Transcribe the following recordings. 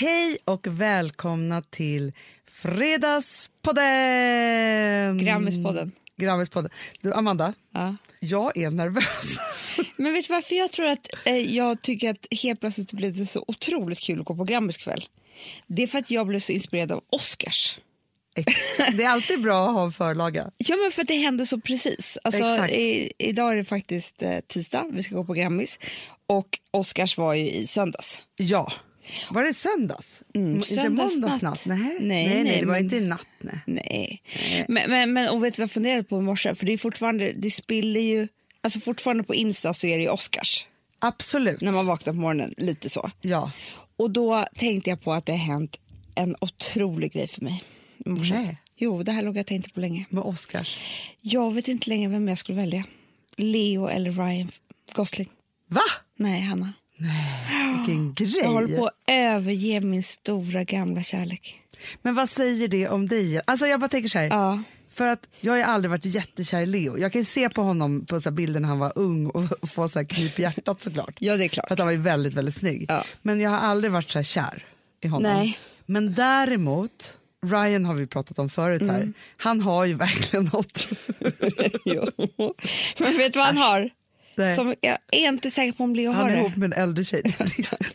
Hej och välkomna till Fredagspodden! Grammispodden. Grammispodden. Du, Amanda, Ja. jag är nervös. Men vet du varför jag tror att eh, jag tycker att helt plötsligt blev det så otroligt kul att gå på Grammiskväll? Det är för att jag blev så inspirerad av Oscars. det är alltid bra att ha en förlaga. Ja, men för att det hände så precis. Alltså, i, idag är det faktiskt eh, tisdag, vi ska gå på Grammis. Och Oscars var ju i söndags. Ja. Var det söndags? Mm, inte söndagsnatt. måndagsnatt? Nej. Nej, nej, nej, det var men- inte natt. Nej. Nej. Men, men, men och vet du vad jag funderade på i morse? För det är fortfarande, det spiller ju, alltså fortfarande på Insta så är det ju Oscars. Absolut. När man vaknar på morgonen, lite så. Ja. Och då tänkte jag på att det har hänt en otrolig grej för mig. i morse. Nej. Jo, det här låg jag tänkte på länge. Med Oscars. Jag vet inte längre vem jag skulle välja. Leo eller Ryan Gosling. Va? Nej, Hanna. Vilken grej. Jag håller på att överge min stora gamla kärlek. Men vad säger det om dig? Alltså jag bara tänker så här. Ja. För att jag har aldrig varit jättekär i Leo. Jag kan ju se på honom på så här bilder när han var ung och, få så här knip i hjärtat såklart. Ja, det är För klart. att han var ju väldigt, väldigt snygg. Ja. Men jag har aldrig varit så här kär i honom. Nej. Men däremot, Ryan har vi pratat om förut här. Mm. Han har ju verkligen något. jo. Men vet du vad han har? Nej. Som jag är inte säker på om Leo Han har är det. ihop med en äldre tjej.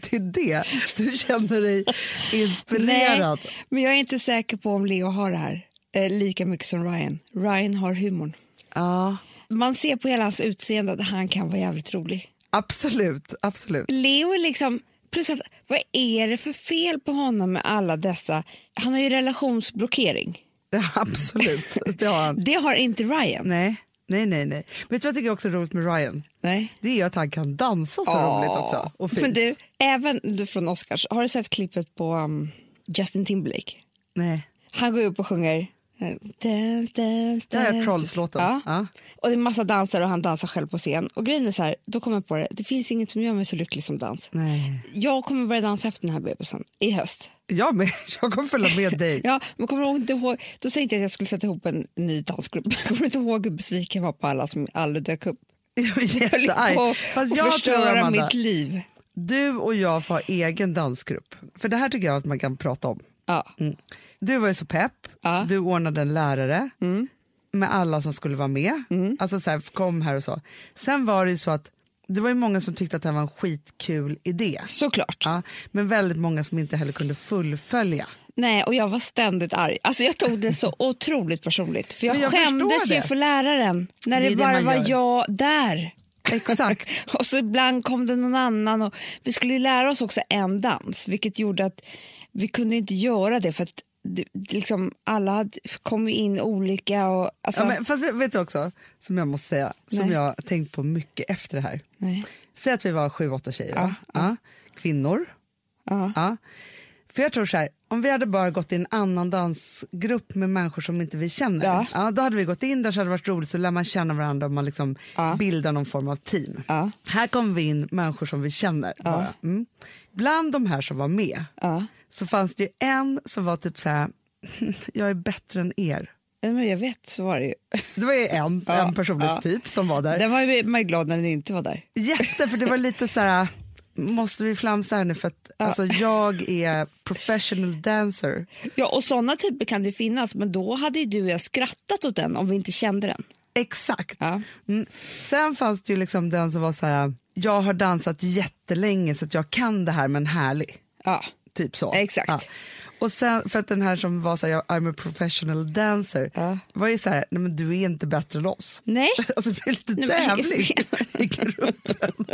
Det är det. Du känner dig inspirerad. Nej, men jag är inte säker på om Leo har det här. Eh, lika mycket som Ryan. Ryan har humorn. Ja, Man ser på hela hans utseende att han kan vara jävligt rolig. absolut. absolut. Leo är liksom... Plus att, vad är det för fel på honom med alla dessa... Han har ju relationsblockering. Ja, absolut. Det har han. Det har inte Ryan. Nej, nej, nej. nej. Vad jag tycker också är roligt med Ryan? Nej. Det är att han kan dansa så roligt också. Och fint. Men du, även du från Oscars, har du sett klippet på um, Justin Timberlake? Nej. Han går upp och sjunger Dance, dance, Det här är dance. Trolls-låten. Ja. Ja. Och det är massa dansare och han dansar själv på scen. Och grejen är så här, då kommer jag på det, det finns inget som gör mig så lycklig som dans. Nej. Jag kommer börja dansa efter den här bebisen i höst. Jag med. Jag kommer följa med dig. Ja, men kommer du inte ihåg, då tänkte jag att jag skulle sätta ihop en ny dansgrupp. Jag kommer inte ihåg hur besviken jag var på alla som aldrig dök upp. Jag är jättearg. på Fast att jag tror, förstöra Amanda, mitt liv. du och jag får ha egen dansgrupp. För det här tycker jag att man kan prata om. Ja. Du var ju så pepp. Ja. Mm. Du ordnade en lärare med alla som skulle vara med. Alltså så här, kom här och så. Sen var det ju så att det var ju många som tyckte att det här var en skitkul idé. Såklart. Ja, men väldigt många som inte heller kunde fullfölja. Nej, och jag var ständigt arg. Alltså jag tog det så otroligt personligt. För jag, jag skämdes ju det. för läraren när Det det, det bara man var gör. jag där. Exakt. och så ibland kom det någon annan. Och vi skulle ju lära oss också en dans, vilket gjorde att vi kunde inte göra det för att det, liksom, alla kom in olika. Och, alltså, Ja, men, fast vet, du också, som jag måste säga, som Nej. jag har tänkt på mycket efter det här. nej. Säg att vi var sju, åtta tjejer. Ja, Ja. Kvinnor. Ja. Ja. För jag tror så här, om vi hade bara gått i en annan dansgrupp med människor som inte vi känner. Ja. då hade vi gått in där så hade det varit roligt så lär man känna varandra och man liksom Ja. bildar någon form av team. Ja. Här kom vi in människor som vi känner. Bara. Mm. Bland de här som var med Ja. Så fanns det en som var typ så här, jag är bättre än er. Ja, Men jag vet, så var det ju. Det var ju en, Ja, en personlighetstyp som var där. Den var ju man ju glad när den inte var där. Jätte, för det var lite så här, måste vi flamsa här nu för att alltså, jag är professional dancer. Ja, och sådana typer kan det finnas, men då hade ju du och jag skrattat åt den om vi inte kände den. Exakt. Ja. Mm. Sen fanns det ju liksom den som var så här, jag har dansat jättelänge så att jag kan det här men härlig. Ja. Typ så. Exakt. Ja. Och sen för att den här som var så här, I'm a professional dancer Ja. var ju så här, nej men du är inte bättre än oss. Nej, Alltså det blir lite Nej, tävling i gruppen.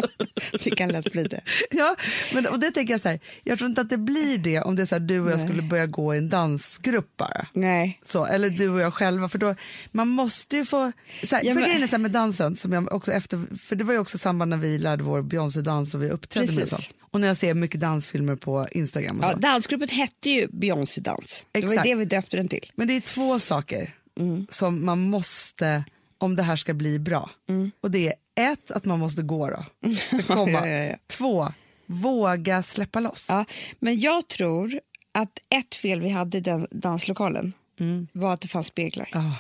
det kan lätt bli det. Ja, men, och det tänker jag så här, jag tror inte att det blir det om det är så här, du och jag Nej. skulle börja gå i en dansgrupp bara. Nej. Så, eller du och jag själva, för då, man måste ju få... Så här, Ja, för men- grejen är så här med dansen, som jag också efter, för det var ju också i samband när vi lärde vår Beyoncé-dans och vi uppträdde med Precis. så. Och när jag ser mycket dansfilmer på Instagram och Ja, dansgruppen hette ju Beyoncé Dans. Det var det vi döpte den till. Men det är två saker Mm. som man måste, om det här ska bli bra. Och det är ett, att man måste gå då. Komma. Ja, ja, ja. Två, våga släppa loss. Ja, men jag tror att ett fel vi hade i den danslokalen var att det fanns speglar. Ah.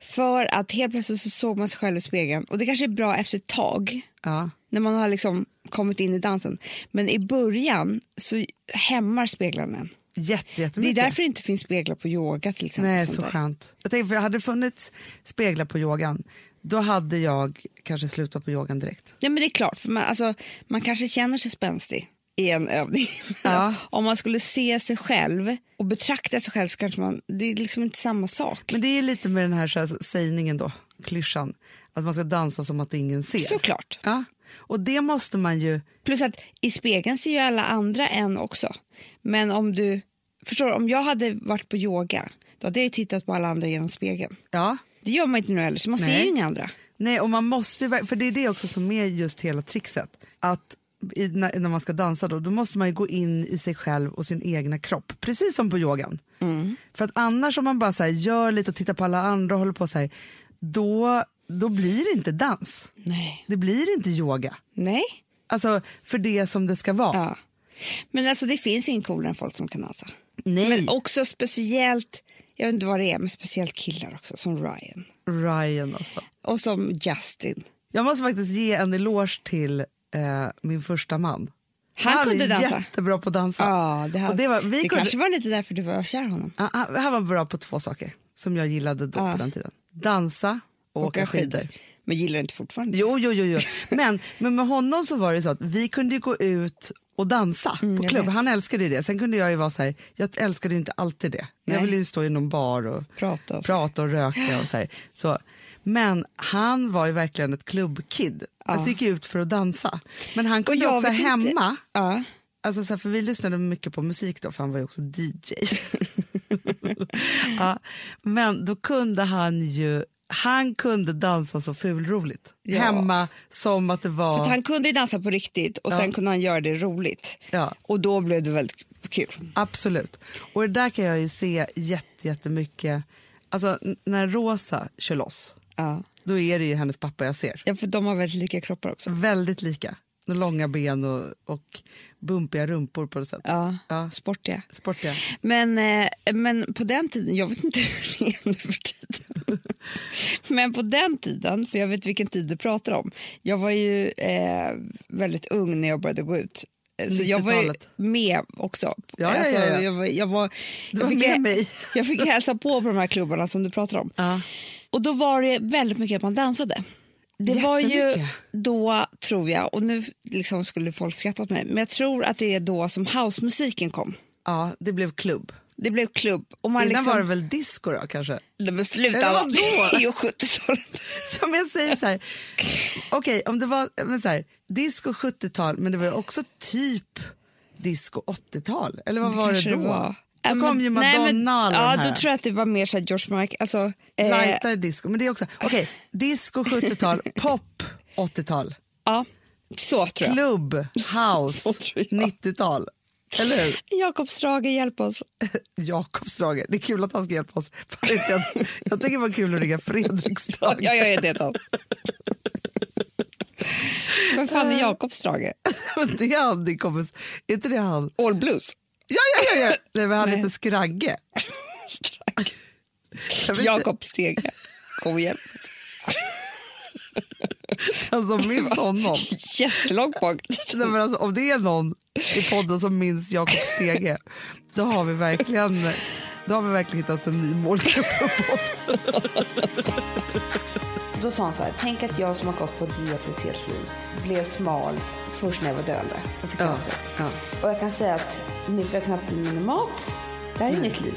För att helt plötsligt så såg man sig själv i spegeln och det kanske är bra efter ett tag. Ja. när man har liksom kommit in i dansen. Men i början så hämmar speglarna en. Jätte, Det är därför det inte finns speglar på yoga till exempel. Nej, så där. skönt. Jag tänkte, för hade det funnits speglar på yogan, då hade jag kanske slutat på yogan direkt. Ja, men det är klart, för man, alltså, man kanske känner sig spänstig i en övning. Ja. Om man skulle se sig själv och betrakta sig själv så kanske man, det är liksom inte samma sak. Men det är lite med den här, så här sägningen då, klyschan, att man ska dansa som att ingen ser. Såklart. Ja. Och det måste man ju, Plus att i spegeln ser ju alla andra en också. Men om du, förstår du, om jag hade varit på yoga, då hade jag tittat på alla andra genom spegeln. ja. Det gör man inte nu heller, så man ser Nej. ju inga andra. Nej, och man måste för det är det också som är just hela trixet. Att i, när, när man ska dansa då, då måste man gå in i sig själv och sin egna kropp. Precis som på yogan. För att annars om man bara så här, gör lite och tittar på alla andra och håller på så här, då, då blir det inte dans. Nej. Det blir inte yoga. Nej. Alltså för det som det ska vara. Ja. Men alltså det finns inget coolare än folk som kan dansa. Nej. Men också speciellt, jag vet inte vad det är, men speciellt killar också, som Ryan. Ryan alltså. Och som Justin. Jag måste faktiskt ge en eloge till eh, min första man. Han är kunde dansa. jättebra på att dansa. Ja, det, Och det var, vi det kunde, kanske var lite därför du var kär i honom. Ja, han, han var bra på två saker som jag gillade då Ja. på den tiden. Dansa och åka, skidor. Men gillar du inte fortfarande? Jo, jo, jo. jo. Men, men med honom så var det så att vi kunde gå ut och dansa på jag klubb. Han älskade det. Sen kunde jag ju vara så här, jag älskade inte alltid det. Jag Nej. ville ju stå i någon bar och Prata och prata och röka och så här. Så, men han var ju verkligen ett klubbkid. Alltså gick ut för att dansa. Men han kunde jag också hemma Ja. Alltså så här, för vi lyssnade mycket på musik då, för han var ju också DJ. ja, men då kunde han ju, han kunde dansa så fulroligt. Ja. Hemma som att det var... För han kunde dansa på riktigt och sen kunde han göra det roligt. Ja. Och då blev det väldigt kul. Absolut. Och det där kan jag ju se jätte, jättemycket. Alltså när Rosa kör loss, Ja. då är det ju hennes pappa jag ser. ja, för de har väldigt lika kroppar också. Väldigt lika. Med långa ben och, och bumpiga rumpor på något sätt. Ja, Ja. sportiga. Sportiga. Men, eh, men på den tiden, jag vet inte hur det är nu för tiden. men på den tiden, för jag vet vilken tid du pratar om. Jag var ju eh, väldigt ung när jag började gå ut. Eh, Så jag var ju 90-talet. med också. ja, Alltså, ja, ja. Jag var, jag var, jag var fick, med jag fick hälsa på på de här klubbarna som du pratar om. Ja. Och då var det väldigt mycket att man dansade. Det var ju då, tror jag, och nu liksom skulle folk skratta åt mig, men jag tror att det är då som housemusiken kom. ja, det blev klubb. Det blev klubb. Och man Innan liksom, var det väl disco då kanske? det var slutet Eller av vadå? 70-talet. Ja, men jag säger så här, okej om det var men så här, disco 70-tal men det var ju också typ disco 80-tal eller vad var det då? var. Då kom men- ju nej, Madonna men- alla Ja, då tror jag att det var mer så George Michael. Alltså, eh, Lightare disco, men det är också, okej, disco 70-tal, pop 80-tal, ja, så tror jag. klubb, house Så tror jag. 90-tal. Eller hur? Jakob Strage, hjälp oss. Jakob Strage, det är kul att han ska hjälpa oss. Jag, jag tycker det var kul att ringa Fredriksdag. Ja, jag är det. då. Vem fan är Jakob Strage? Men det är han, din kompis. Är inte det han? All Blues. Ja, ja, ja. ja. Nej, han Nej. heter Skragge. Inte, Jakob Stege. Kom igen. Som minns honom. Jättelångt bak. Nej, men alltså, om det är någon i podden som minns Jakob Stege, då har vi verkligen, då har vi verkligen hittat en ny målgrupp på podden. Då sa han så här, tänk att jag som har gått på diet ett helt liv blev smal först när jag var döende och fick Ja, cancer. ja. Och jag kan säga att nu får jag knappt i mig mat. Det här är inget liv.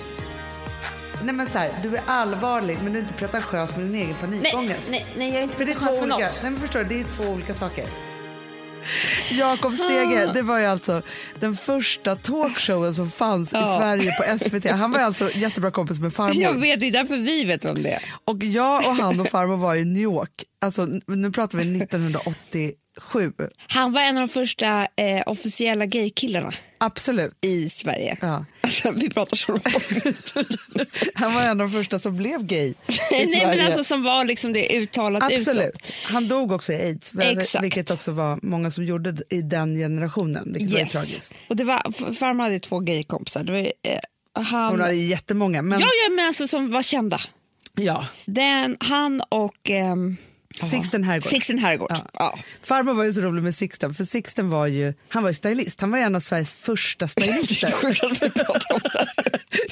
Nej, men så här, du är allvarlig, men du är inte pretentiös med din egen panikångest. nej, nej, jag är inte pretentiös för något. nej, men förstår du, det är två olika saker. Jakob Stege, det var ju alltså den första talkshowen som fanns i Ja. Sverige på SVT. Han var ju alltså jättebra kompis med farmor. Jag vet, det är därför vi vet om det. Och jag och han och farmor var i New York, alltså nu pratar vi 1987. Han var en av de första eh, officiella gaykillarna Absolut. i Sverige. Ja. Alltså, vi pratar så. Han var en av de första som blev gay i Nej, Sverige. men alltså som var liksom det uttalat Absolut. utåt. Han dog också i aids, Exakt. vilket också var många som gjorde i den generationen. Vilket var ju tragiskt. Och det var, farmor hade två gaykompisar. Det var, eh, han, Hon hade jättemånga. Men, ja, ja, men alltså som var kända. ja. Den, han och ehm, Sixten Herrgård. Sixten Herrgård. Ja. Ja. Farmor var ju så rolig med Sixten, för Sixten var ju, han var ju stylist. Han var en av Sveriges första stylister.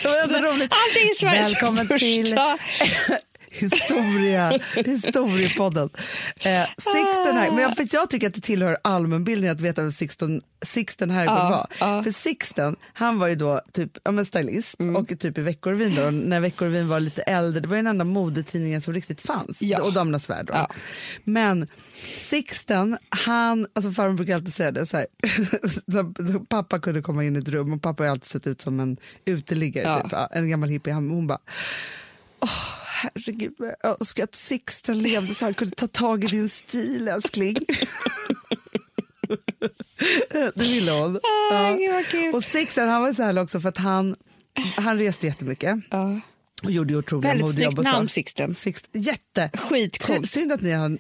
Det var så roligt. Allting är Sveriges Välkommen första. till Historia, historiepodden. Eh, Sixten här, men jag, för jag tycker att det tillhör allmänbildningen att veta vem Sixten, Sixten Herrgård Ja, var. ja. För Sixten, han var ju då typ, ja, men stylist Mm. och typ i Veckorevyn då, när Veckorevyn var lite äldre, det var den enda modetidningen som riktigt fanns. Ja. Och Damernas Värld. Ja. Men Sixten, han, alltså farmor brukar alltid säga det så här, pappa kunde komma in i ett rum och pappa har alltid sett ut som en uteliggare, Ja. typ, en gammal hippie, han, hon bara Åh, herregud, jag önskar att Sixten levde så han kunde ta tag i din stil, älskling. det ville hon. Och Sixten han var så här också för att han, han reste jättemycket Ja. och gjorde otroliga Väldigt snyggt namn, Sixten. Sixten. Jätte. Skitcoolt. Synd att ni har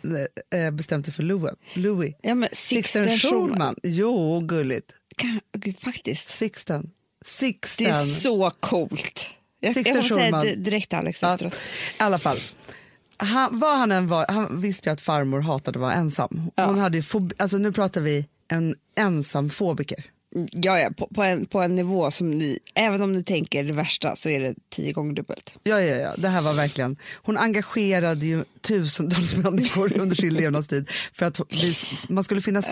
eh, bestämt er för Louis. Louis. Ja, men Sixten Sixten. Schulman. Jo, gulligt. Kan- Faktiskt. Sixten. Sixten. Det är så coolt. Jag, kommer säga Schulman. det direkt Alex Ja, efteråt. I alla fall. Han, vad han än var, han visste ju att farmor hatade att vara ensam. Hon hade fobi, alltså nu pratar vi en ensam fobiker. Ja, ja på, på, en, på en nivå som ni, även om ni tänker det värsta så är det tio gånger dubbelt. Ja, ja, ja, det här var verkligen, hon engagerade ju tusentals människor under sin levnadstid för att vi, man skulle finnas,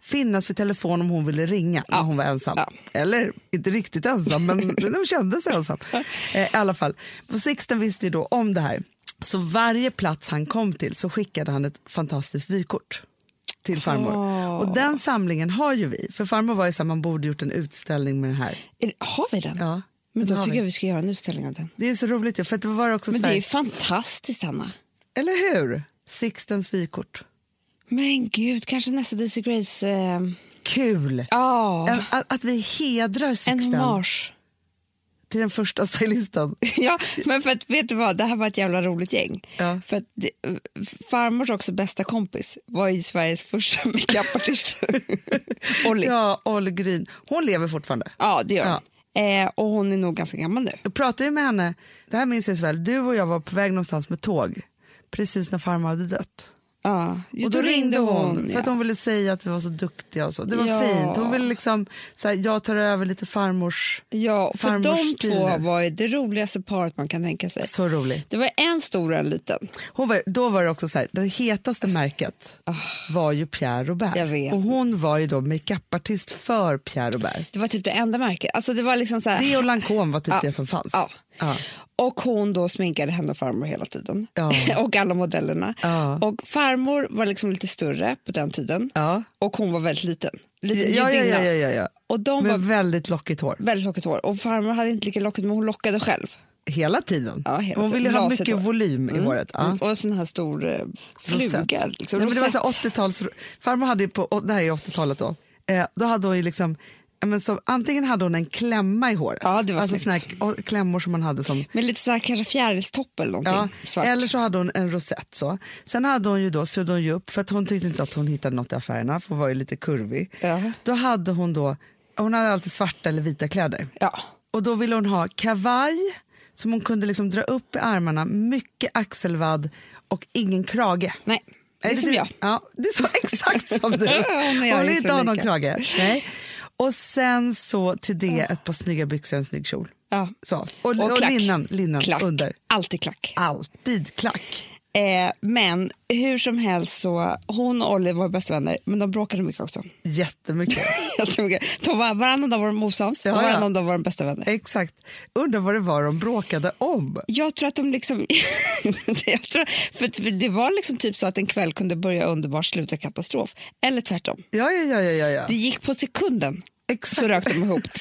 finnas vid telefon om hon ville ringa när hon var ensam. Ja. Eller inte riktigt ensam, men hon kände sig ensam. Eh, I alla fall, Sixten visste ju då om det här. Så varje plats han kom till så skickade han ett fantastiskt vykort till farmor. Och den samlingen har ju vi, för farmor var ju så här, man borde gjort en utställning med den här. Är det, har vi den? Ja, Men då tycker vi. jag vi ska göra en utställning av den. Det är så roligt ju, för det var också Men det här, är ju fantastiskt, Anna. eller hur? Sixtens vykort. Men gud, kanske nästa Daisy Grace... Eh, Kul! En, att, att vi hedrar en Sixten hommage. Till den första stylisten. ja, men för att, vet du vad, det här var ett jävla roligt gäng. Ja. För att det, farmors också bästa kompis var ju Sveriges första makeupartist. Olli. Ja. Ja, Olle Gryn. Hon lever fortfarande. det gör hon. Eh, och hon är nog ganska gammal nu. Jag pratade ju med henne, det här minns jag så väl, du och jag var på väg någonstans med tåg precis när farmor hade dött. Ja, och då, ringde hon, för att ja. hon ville säga att vi var så duktiga och så. Det var Ja. fint. Hon ville liksom, så här, jag tar över lite farmors, Ja, för farmors de två nu. var ju det roligaste paret man kan tänka sig. så rolig. Det var en stor och en liten. Hon var, då var det också så här, det hetaste märket var ju Pierre Robert. Jag vet. Och hon var ju då makeupartist för Pierre Robert. Det var typ det enda märket. Alltså det var liksom så här, Det och Lancôme var typ Ja. det som fanns. Ja. Ja. Och hon då sminkade henne och farmor hela tiden. Ja. och alla modellerna. Ja. Och farmor var liksom lite större på den tiden. Och hon var väldigt liten. Lite Ja, ja, ja, ja, ja. Och de Med var väldigt lockigt hår. väldigt lockigt hår. Och farmor hade inte lika lockigt men hon lockade själv. Hela tiden. Ja, hela hon ville ha mycket hår. volym i håret. Ja. Mm. Och en sån här stor eh, fluga. Liksom, Nej, det var så rosett. här 80-tals... Farmor hade ju på, det här är 80-talet då, eh, då hade hon ju liksom men så, antingen hade hon en klämma i håret, Ja, det var alltså såna här klämmor som man hade som Med lite så här kanske fjärilstopp eller någonting. Ja, svart. eller så hade hon en rosett. Så. Sen hade hon ju då, sydde hon ju upp, för att hon tyckte inte att hon hittade något i affärerna, för hon var ju lite kurvig. Ja. Då hade hon då, hon hade alltid svarta eller vita kläder. Ja. Och då ville hon ha kavaj som hon kunde liksom dra upp i armarna, mycket axelvadd och ingen krage. Nej, det är som jag. Ja, det är så exakt som du. Hon vill inte ha någon krage. Nej. Och sen så till det ett par snygga byxor och en snygg kjol. Ja. Så. Och, och, klack. linnen, linnen klack. under. Alltid klack. Alltid klack. Eh, men hur som helst så, hon och Olli var bästa vänner, men de bråkade mycket också. Jättemycket. Jättemycket. De var, varannan dag var de osams Ja, och ja. varannan dag var de bästa vänner. Exakt. Undrar vad det var de bråkade om. Jag tror att de liksom... jag tror, för det var liksom typ så att en kväll kunde börja underbart sluta katastrof. Eller tvärtom. Ja, ja, ja, ja, ja, ja. Det gick på sekunden Exakt. så rök de ihop.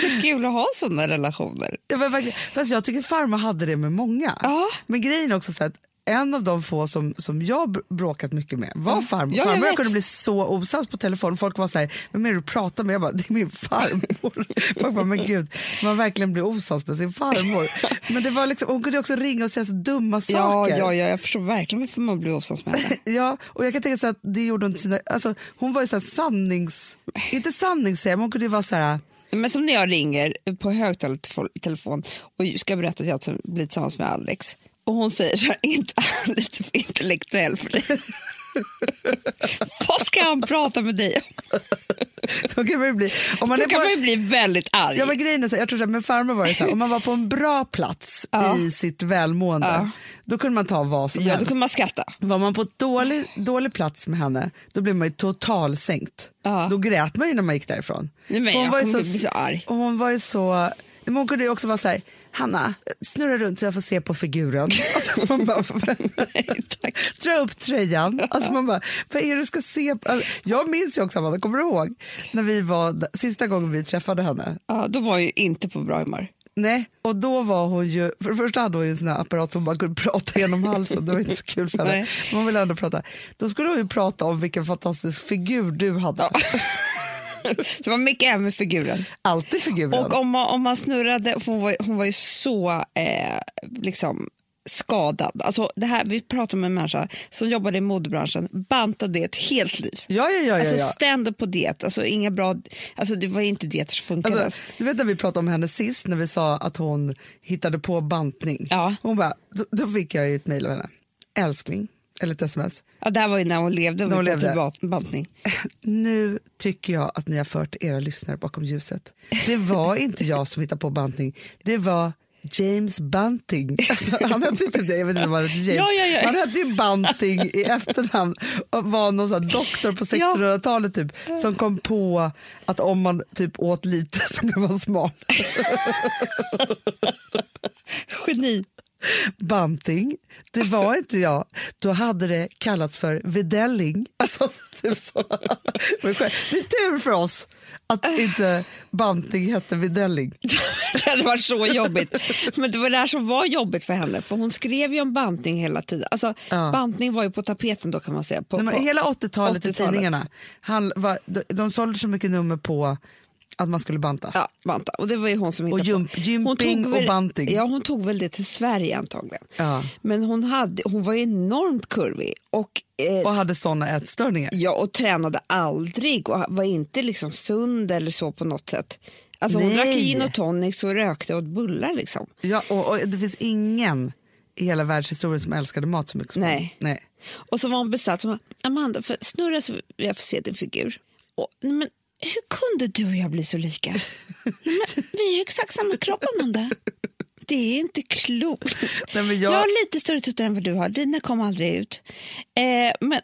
så kul att ha såna relationer. Ja, men verkligen. Fast jag tycker farmor hade det med många. Ja. Men grejen är också så att en av de få som, som jag bråkat mycket med var farmor. Ja, jag farmor jag kunde bli så osams på telefon. Folk var så här, vem är det du pratar med? Jag bara, det är min farmor. Folk bara, men gud, man verkligen blir osams med sin farmor. Men det var liksom, hon kunde också ringa och säga så dumma Ja, saker. ja, ja, jag förstår verkligen varför man blir osams med henne. Ja, och jag kan tänka så att det gjorde hon till sina, alltså hon var ju så här sannings, inte sanningssägare men hon kunde vara så här, Men som när jag ringer på högtalartelefon och ska berätta att jag blir tillsammans med Alex Och hon säger så här, inte han lite för intellektuell för dig? Vad ska han prata med dig om? Så kan man ju bli. Om man Då är kan på, man ju bli väldigt arg. Ja, men grejen är så, jag tror så här, med farmor var det så här, om man var på en bra plats Ja. i sitt välmående, Ja. då kunde man ta vad som ja, då helst. kan man skratta. Var man på ett dålig, dålig plats med henne, då blev man ju totalsänkt. Ja. Då grät man ju när man gick därifrån. Nej, men jag var ju kommer bli så arg. Hon var ju så... Men hon kunde ju också vara så här, Hanna, snurra runt så jag får se på figuren. Alltså man bara, Nej, tack. dra upp tröjan. Alltså man bara, vad är det du ska se? på? Alltså, Jag minns ju också, Amanda, kommer du ihåg när vi var, sista gången vi träffade henne? Ja, då var jag ju inte på bra humör. Nej, och då var hon ju, för det första hade hon ju en sån här apparat som man kunde prata genom halsen, det var inte så kul för henne. Hon ville ändå prata. Då skulle hon ju prata om vilken fantastisk figur du hade. Det var mycket även med figuren. Alltid figuren. Och om man, om man snurrade, hon var, hon var ju så eh, liksom skadad. Alltså det här, vi pratar om en människa som jobbade i modebranschen, bantade ett helt liv. ja, ja, ja. ja, Alltså ja. stand på diet, alltså inga bra, alltså det var inte dieter som funkade. Alltså, du vet när vi pratade om henne sist när vi sa att hon hittade på bantning. Ja. Hon bara, då, då fick jag ju ett mejl av henne. Älskling, eller ett sms. ja, det här var ju när hon levde och var på. Nu tycker jag att ni har fört era lyssnare bakom ljuset. Det var inte jag som hittade på bantning. Det var James Bunting. Alltså, han hette typ det, jag vet inte vad det James. Ja, ja, ja. Han hette ju Bunting i efternamn och var någon sån doktor på 1600-talet typ, som kom på att om man typ åt lite så blev man smal. Geni. Bunting, det var inte jag. Då hade det kallats för videlling. Alltså, typ så. Det är tur för oss att inte Bunting hette videlling. Det hade varit så jobbigt. Men det var det här som var jobbigt för henne. För Hon skrev ju om bantning hela tiden. Alltså, Ja. Bantning var ju på tapeten då kan man säga. På, Nej, på hela 80-talet i 80-talet. tidningarna, han var, de, de sålde så mycket nummer på att man skulle banta. Ja, banta. Och det var ju hon som hittade jump- på. gymping tog och väl, banting. Ja, hon tog väl det till Sverige antagligen. Ja. Men hon, hade, hon var enormt kurvig och, eh, Och hade såna ätstörningar. ja, och tränade aldrig och var inte liksom sund eller så på något sätt. Alltså hon Nej. drack gin och tonics och rökte och åt bullar liksom. Ja, och, och det finns ingen i hela världshistorien som älskade mat så mycket som Nej. hon. Nej. Och så var hon besatt. Hon bara, Amanda, för snurra så jag får se din figur. Och, men hur kunde du och jag bli så lika? nej, vi är ju exakt samma kropp, Amanda. Det är inte klokt. Nej, jag... jag- har lite större tuttar än vad du har. Dina kom aldrig ut. Eh, men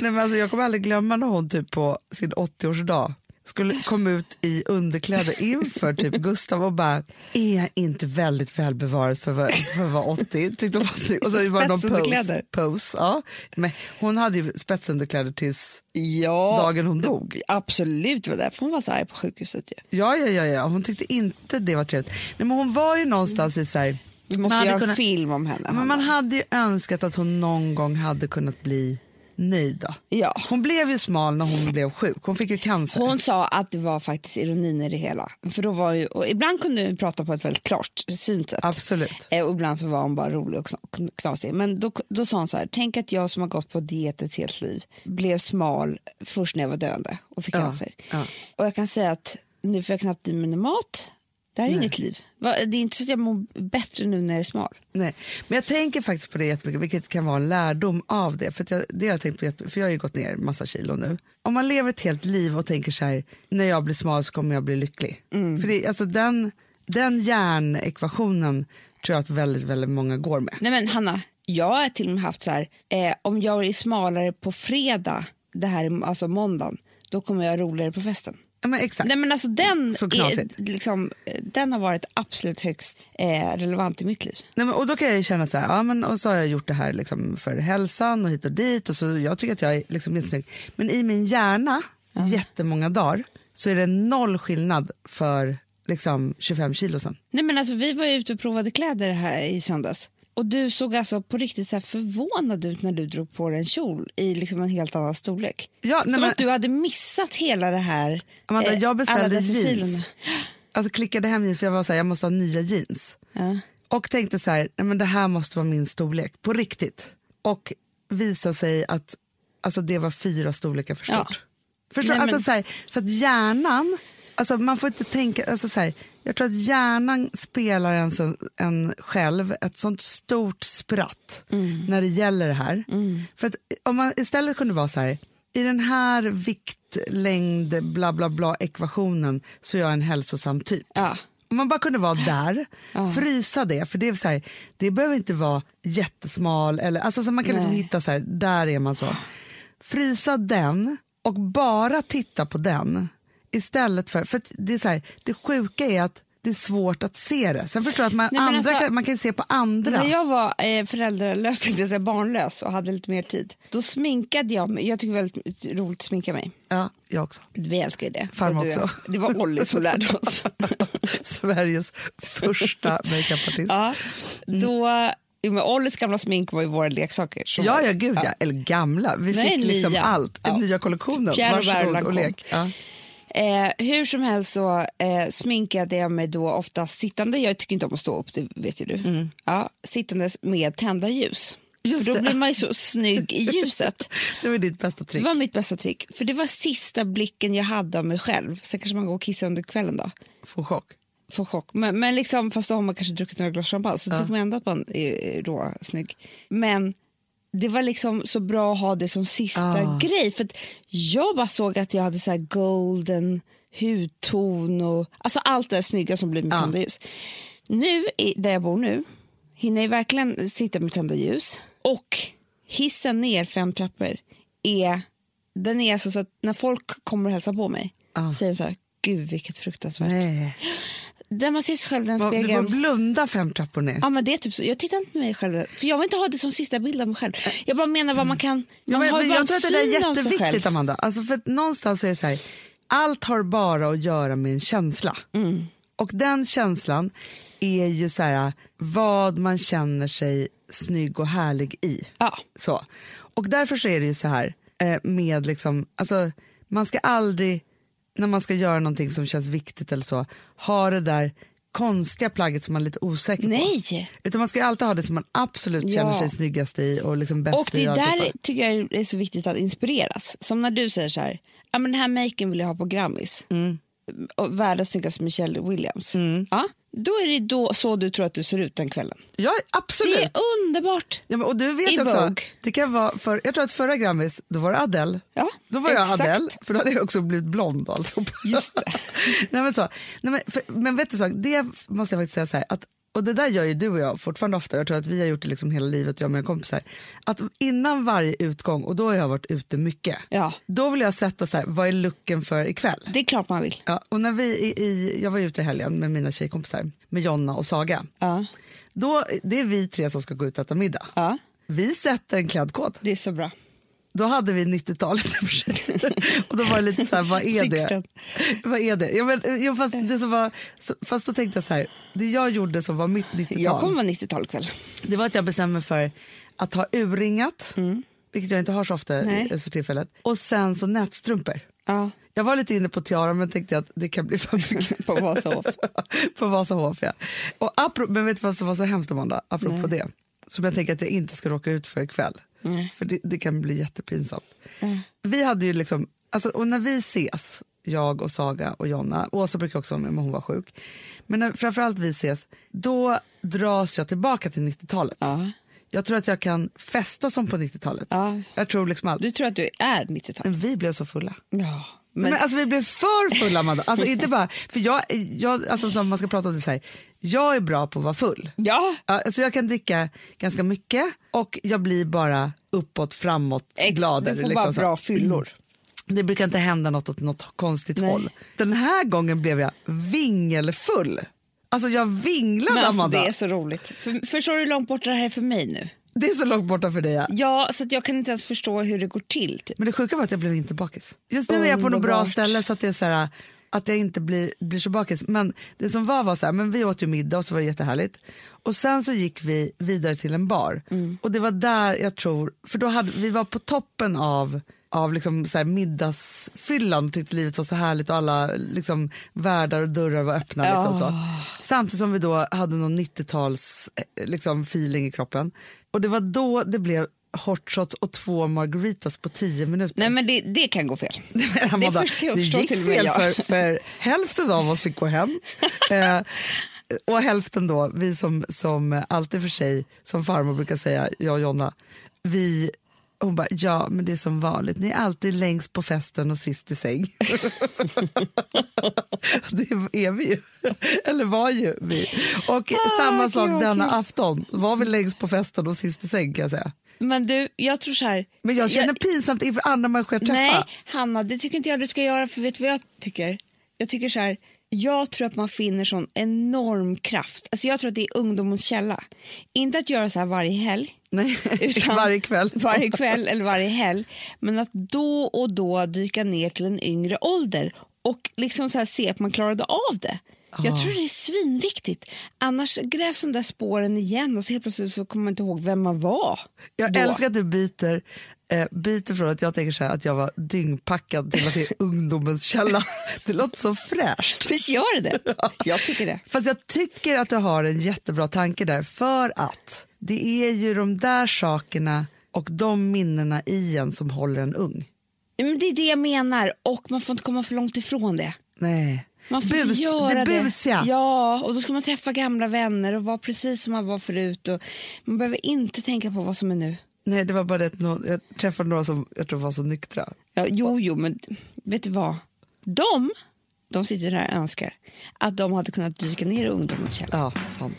Nej, men alltså, jag kommer aldrig glömma när hon typ på sin 80-årsdag skulle komma ut i underkläder inför typ Gustav och bara, är jag inte väldigt välbevarad för, att vara- för att vara 80? Tyckte hon var snygg. Och så var det någon pose. Pose ja. Men hon hade ju spetsunderkläder tills ja, dagen hon dog. absolut. Det var därför hon var så arg på sjukhuset. Ju. Ja, ja, ja, ja. Hon tyckte inte det var trevligt. Nej, men hon var ju någonstans i så här... Vi man måste hade göra en kunnat- film om henne. Men man hade ju önskat att hon någon gång hade kunnat bli nöjd. Då. Ja. Hon blev ju smal när hon blev sjuk. Hon fick ju cancer. Hon sa att det var faktiskt ironin i det hela. För då var ju, ibland kunde hon prata på ett väldigt klart synsätt. Absolut. Eh, Och ibland så var hon bara rolig och kn- knasig. Men då, då sa hon så här, tänk att jag som har gått på diet ett helt liv blev smal först när jag var döende och fick Ja, cancer. ja. Och jag kan säga att nu får jag knappt i mig mat. Det här är inget liv. Det är inte så att jag mår bättre nu när jag är smal. Nej. Men jag tänker faktiskt på det jättemycket, vilket kan vara en lärdom av det. För, jag, det har jag, tänkt på, för jag har ju gått ner massa kilo nu. Om man lever ett helt liv och tänker så här, när jag blir smal så kommer jag bli lycklig. För det, alltså den, den hjärnekvationen tror jag att väldigt, väldigt många går med. Nej men Hanna, jag har till och med haft så här, eh, om jag är smalare på fredag, det här är alltså måndagen, då kommer jag roligare på festen. Ja, men exakt. Nej men alltså den, Så är, liksom, eh, den har varit absolut högst eh, relevant i mitt liv. Nej, men, och då kan jag känna så här, ja, men, och så har jag gjort det här liksom för hälsan och hit och dit och så jag tycker att jag är liksom jättesnygg. Men i min hjärna, jättemånga dagar, så är det noll skillnad för liksom 25 kilo sen. Nej men alltså vi var ute och provade kläder här i söndags. Och du såg alltså på riktigt så förvånad ut när du drog på dig en kjol i liksom en helt annan storlek. Ja, nej, Som men- att du hade missat hela det här. Amanda, eh, jag beställde jeans. kilona. Alltså klickade hem jeans för jag var så här, jag måste ha nya jeans. Ja. Och tänkte så här, nej, men det här måste vara min storlek, på riktigt. Och visa sig att alltså, det var fyra storlekar för Ja. stort. Förstår? Nej, men- alltså, så, här, så att hjärnan alltså man får inte tänka, alltså så här, jag tror att hjärnan spelar en, en själv ett sånt stort spratt när det gäller det här. För att om man istället kunde vara så här, i den här vikt, längd, bla bla bla ekvationen så är jag en hälsosam typ. Ja. Om man bara kunde vara där, frysa det, för det är så här, det behöver inte vara jättesmal, eller, alltså så man kan liksom hitta så här, där är man så. Frysa den och bara titta på den istället för, för det är så här, det sjuka är att det är svårt att se det. Sen förstår jag att man, Nej, andra, alltså- man kan se på andra. När jag var eh, föräldralös, tänkte jag barnlös och hade lite mer tid, då sminkade jag mig. Jag tycker väldigt roligt att sminka mig. Ja, jag också. Vi älskar ju det. Farmor jag. också. Det var Olli som lärde oss. Sveriges första makeupartist. ja, då, jo, men gamla smink var ju våra leksaker. Ja, ja, gud ja. Eller gamla. Vi Nej, fick liksom nya. allt. Ja. Nya kollektionen. Pierre och lek. Ja. Eh, hur som helst så eh, sminkade jag mig då ofta sittande. Jag tycker inte om att stå upp, det vet ju du. Ja, sittandes med tända ljus. Mm. Just då det. blir man ju så snygg i ljuset. Det var ditt bästa Det trick. var mitt bästa trick. För det var sista blicken jag hade av mig själv. Sen kanske man går och kissar under kvällen då. Få chock. Får chock. Men, men liksom, fast då har man kanske druckit några glas champagne så tycker man ändå att man är rå snygg. Men det var liksom så bra att ha det som sista Ah. grej. För jag bara såg att jag hade så golden hudton och alltså allt det där snygga som blir med Ja. tända ljus. Nu, där jag bor nu, hinner jag verkligen sitta med tända ljus. Och hissen ner fem trappor är, den är alltså så att när folk kommer och hälsar på mig Ja. säger de så här, gud vilket fruktansvärt. Nej. Där man ser sig själv i den Du får spegeln. blunda fem trappor ner. Ja, men det är typ så. Jag tittar inte på mig själv, för jag vill inte ha det som sista bild av mig själv. Jag bara menar vad man kan... Ja, Man men, har men jag tror att det är jätteviktigt, Amanda. Alltså, för någonstans är det så här, allt har bara att göra med en känsla. Mm. Och den känslan är ju så här, vad man känner sig snygg och härlig i. Ja. Så. Och därför så är det ju så här eh, med liksom, alltså man ska aldrig, när man ska göra någonting som känns viktigt eller så, ha det där konstiga plagget som man är lite osäker på. Nej! Utan man ska alltid ha det som man absolut Ja. känner sig snyggast i och liksom bäst Och det i. är alltihopa. där tycker jag är så viktigt att inspireras. Som när du säger så här, ja, men den här maken vill jag ha på Grammis. Mm. Världens snyggaste Michelle Williams. Ja, då är det då så du tror att du ser ut den kvällen. Ja, absolut. Det är underbart. Ja, men, och du vet I också, Vogue. det kan vara för, jag tror att förra Grammis, då var det Adele. Ja, då var jag exakt. Adele, för då hade jag också blivit blond och alltihop. Just det. Nej, men, så, nej, men, för, men vet du så, det måste jag faktiskt säga så här, att, och det där gör ju du och jag fortfarande ofta, jag tror att vi har gjort det liksom hela livet, jag och mina kompisar, att innan varje utgång, och då har jag varit ute mycket, Ja. då vill jag sätta så här, vad är looken för ikväll? Det är klart man vill. Ja, och när vi i, i, jag var ute i helgen med mina tjejkompisar, med Jonna och Saga. Ja. Då, det är vi tre som ska gå ut och äta middag. Ja, Vi sätter en klädkod. det är så bra. Då hade vi 90-talet i och då var det lite så här, vad är det? Vad är det? Ja, men, jo, fast, det som var, fast då tänkte jag så här, det jag gjorde som var mitt 90-tal, Jag kommer vara 90-tal kväll. det var att jag bestämde mig för att ha urringat, vilket jag inte har så ofta Mm. Nej. för tillfället, och sen så nätstrumpor. Ja, Jag var lite inne på tiara men tänkte att det kan bli för mycket. på Vasahof. på Vasahof ja. Och apro- men vet du vad som var så hemskt Amanda, apropå det, som jag tänker att jag inte ska råka ut för ikväll. För det, det kan bli jättepinsamt. Vi hade ju liksom, alltså, och när vi ses, jag och Saga och Jonna, Åsa brukar också vara med men hon var sjuk. Men när framförallt vi ses, då dras jag tillbaka till 90-talet. Ja. Jag tror att jag kan festa som på 90-talet. Ja. Jag tror liksom allt. Du tror att du är 90-tal? Men vi blev så fulla. Ja. Men, Men, alltså vi blev för fulla Amanda. Alltså inte bara, för jag, jag alltså som man ska prata om det så här, jag är bra på att vara full. ja, Alltså jag kan dricka ganska mycket och jag blir bara uppåt, framåt, ex, gladare. du får liksom bara så. bra fyllor. Det brukar inte hända något åt något konstigt Nej. håll. Den här gången blev jag vingelfull. Alltså jag vinglade Men alltså, Amanda. det är så roligt. För, förstår du hur långt bort det här är för mig nu? Det är så långt borta för dig. Ja. Ja, så jag kan inte ens förstå hur det går till. Typ. Men det sjuka var att jag blev inte bakis. Just nu är jag på något bra Underbart. ställe så att det är så här, att jag inte blir, blir så bakis. Men det som var var så här, men vi åt ju middag och så var det jättehärligt. Och sen så gick vi vidare till en bar. Och det var där jag tror, för då hade vi var på toppen av av liksom så här middagsfyllan och tyckte livet var så härligt och alla liksom världar och dörrar var öppna. Liksom så. Samtidigt som vi då hade någon 90-tals eh, liksom, feeling i kroppen. Och det var då det blev hot shots och två margaritas på tio minuter. Nej men det, det kan gå fel. Amanda, det det gick fel för, för hälften av oss fick gå hem. eh, och hälften då, vi som, som alltid för sig, som farmor brukar säga, jag och Jonna, vi hon bara, ja men det är som vanligt, ni är alltid längst på festen och sist i säng. det är vi ju, eller var ju vi. Och samma okej, sak denna okej. afton, var vi längst på festen och sist i säng kan jag säga. Men du, jag tror så här. Men jag känner pinsamt inför andra människor jag träffar. Nej, Hanna, det tycker inte jag du ska göra. För vet du vad jag tycker? Jag tycker så här. Jag tror att man finner sån enorm kraft. Alltså jag tror att det är ungdomens källa. Inte att göra så här varje helg. Nej, Utan varje kväll. Varje kväll eller varje helg. Men att då och då dyka ner till en yngre ålder och liksom så se att man klarade av det. Jag tror det är svinviktigt. Annars grävs de där spåren igen och så helt plötsligt så kommer man inte ihåg vem man var. Jag då. älskar att du byter, eh, byter från att jag tänker så här att jag var dyngpackad till att det är ungdomens källa. Det låter så fräscht. Visst gör det det? Jag tycker det. Fast jag tycker att du har en jättebra tanke där för att det är ju de där sakerna och de minnena i en som håller en ung. Men det är det jag menar och man får inte komma för långt ifrån det. Nej. Man får Bus, göra det busiga. Ja, och då ska man träffa gamla vänner och vara precis som man var förut. Och man behöver inte tänka på vad som är nu. Nej, det var bara det att jag träffade några som jag tror var så nyktra. Ja, jo, jo, men vet du vad? De, de sitter där och önskar att de hade kunnat dyka ner i ungdomens källa. Ja, sant.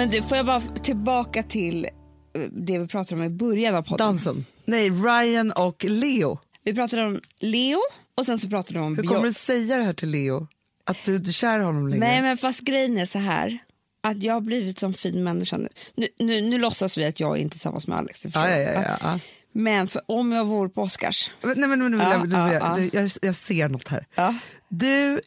Men du, får jag bara tillbaka till eh, det vi pratade om i början av podden. Dansen. Nej, Ryan och Leo. Vi pratade om Leo och sen så pratade vi om Hur kommer du säga det här till Leo? Att du inte är kär i honom längre? Nej men fast grejen är så här att jag har blivit som fin människa nu. Nu, nu, nu låtsas vi att jag är inte är tillsammans med Alex. ja, ja, jag. ja, ja. Men för om jag vore på Oscars. Men- Nej, men, Ja, du, ja, jag, jag ser något här. Du,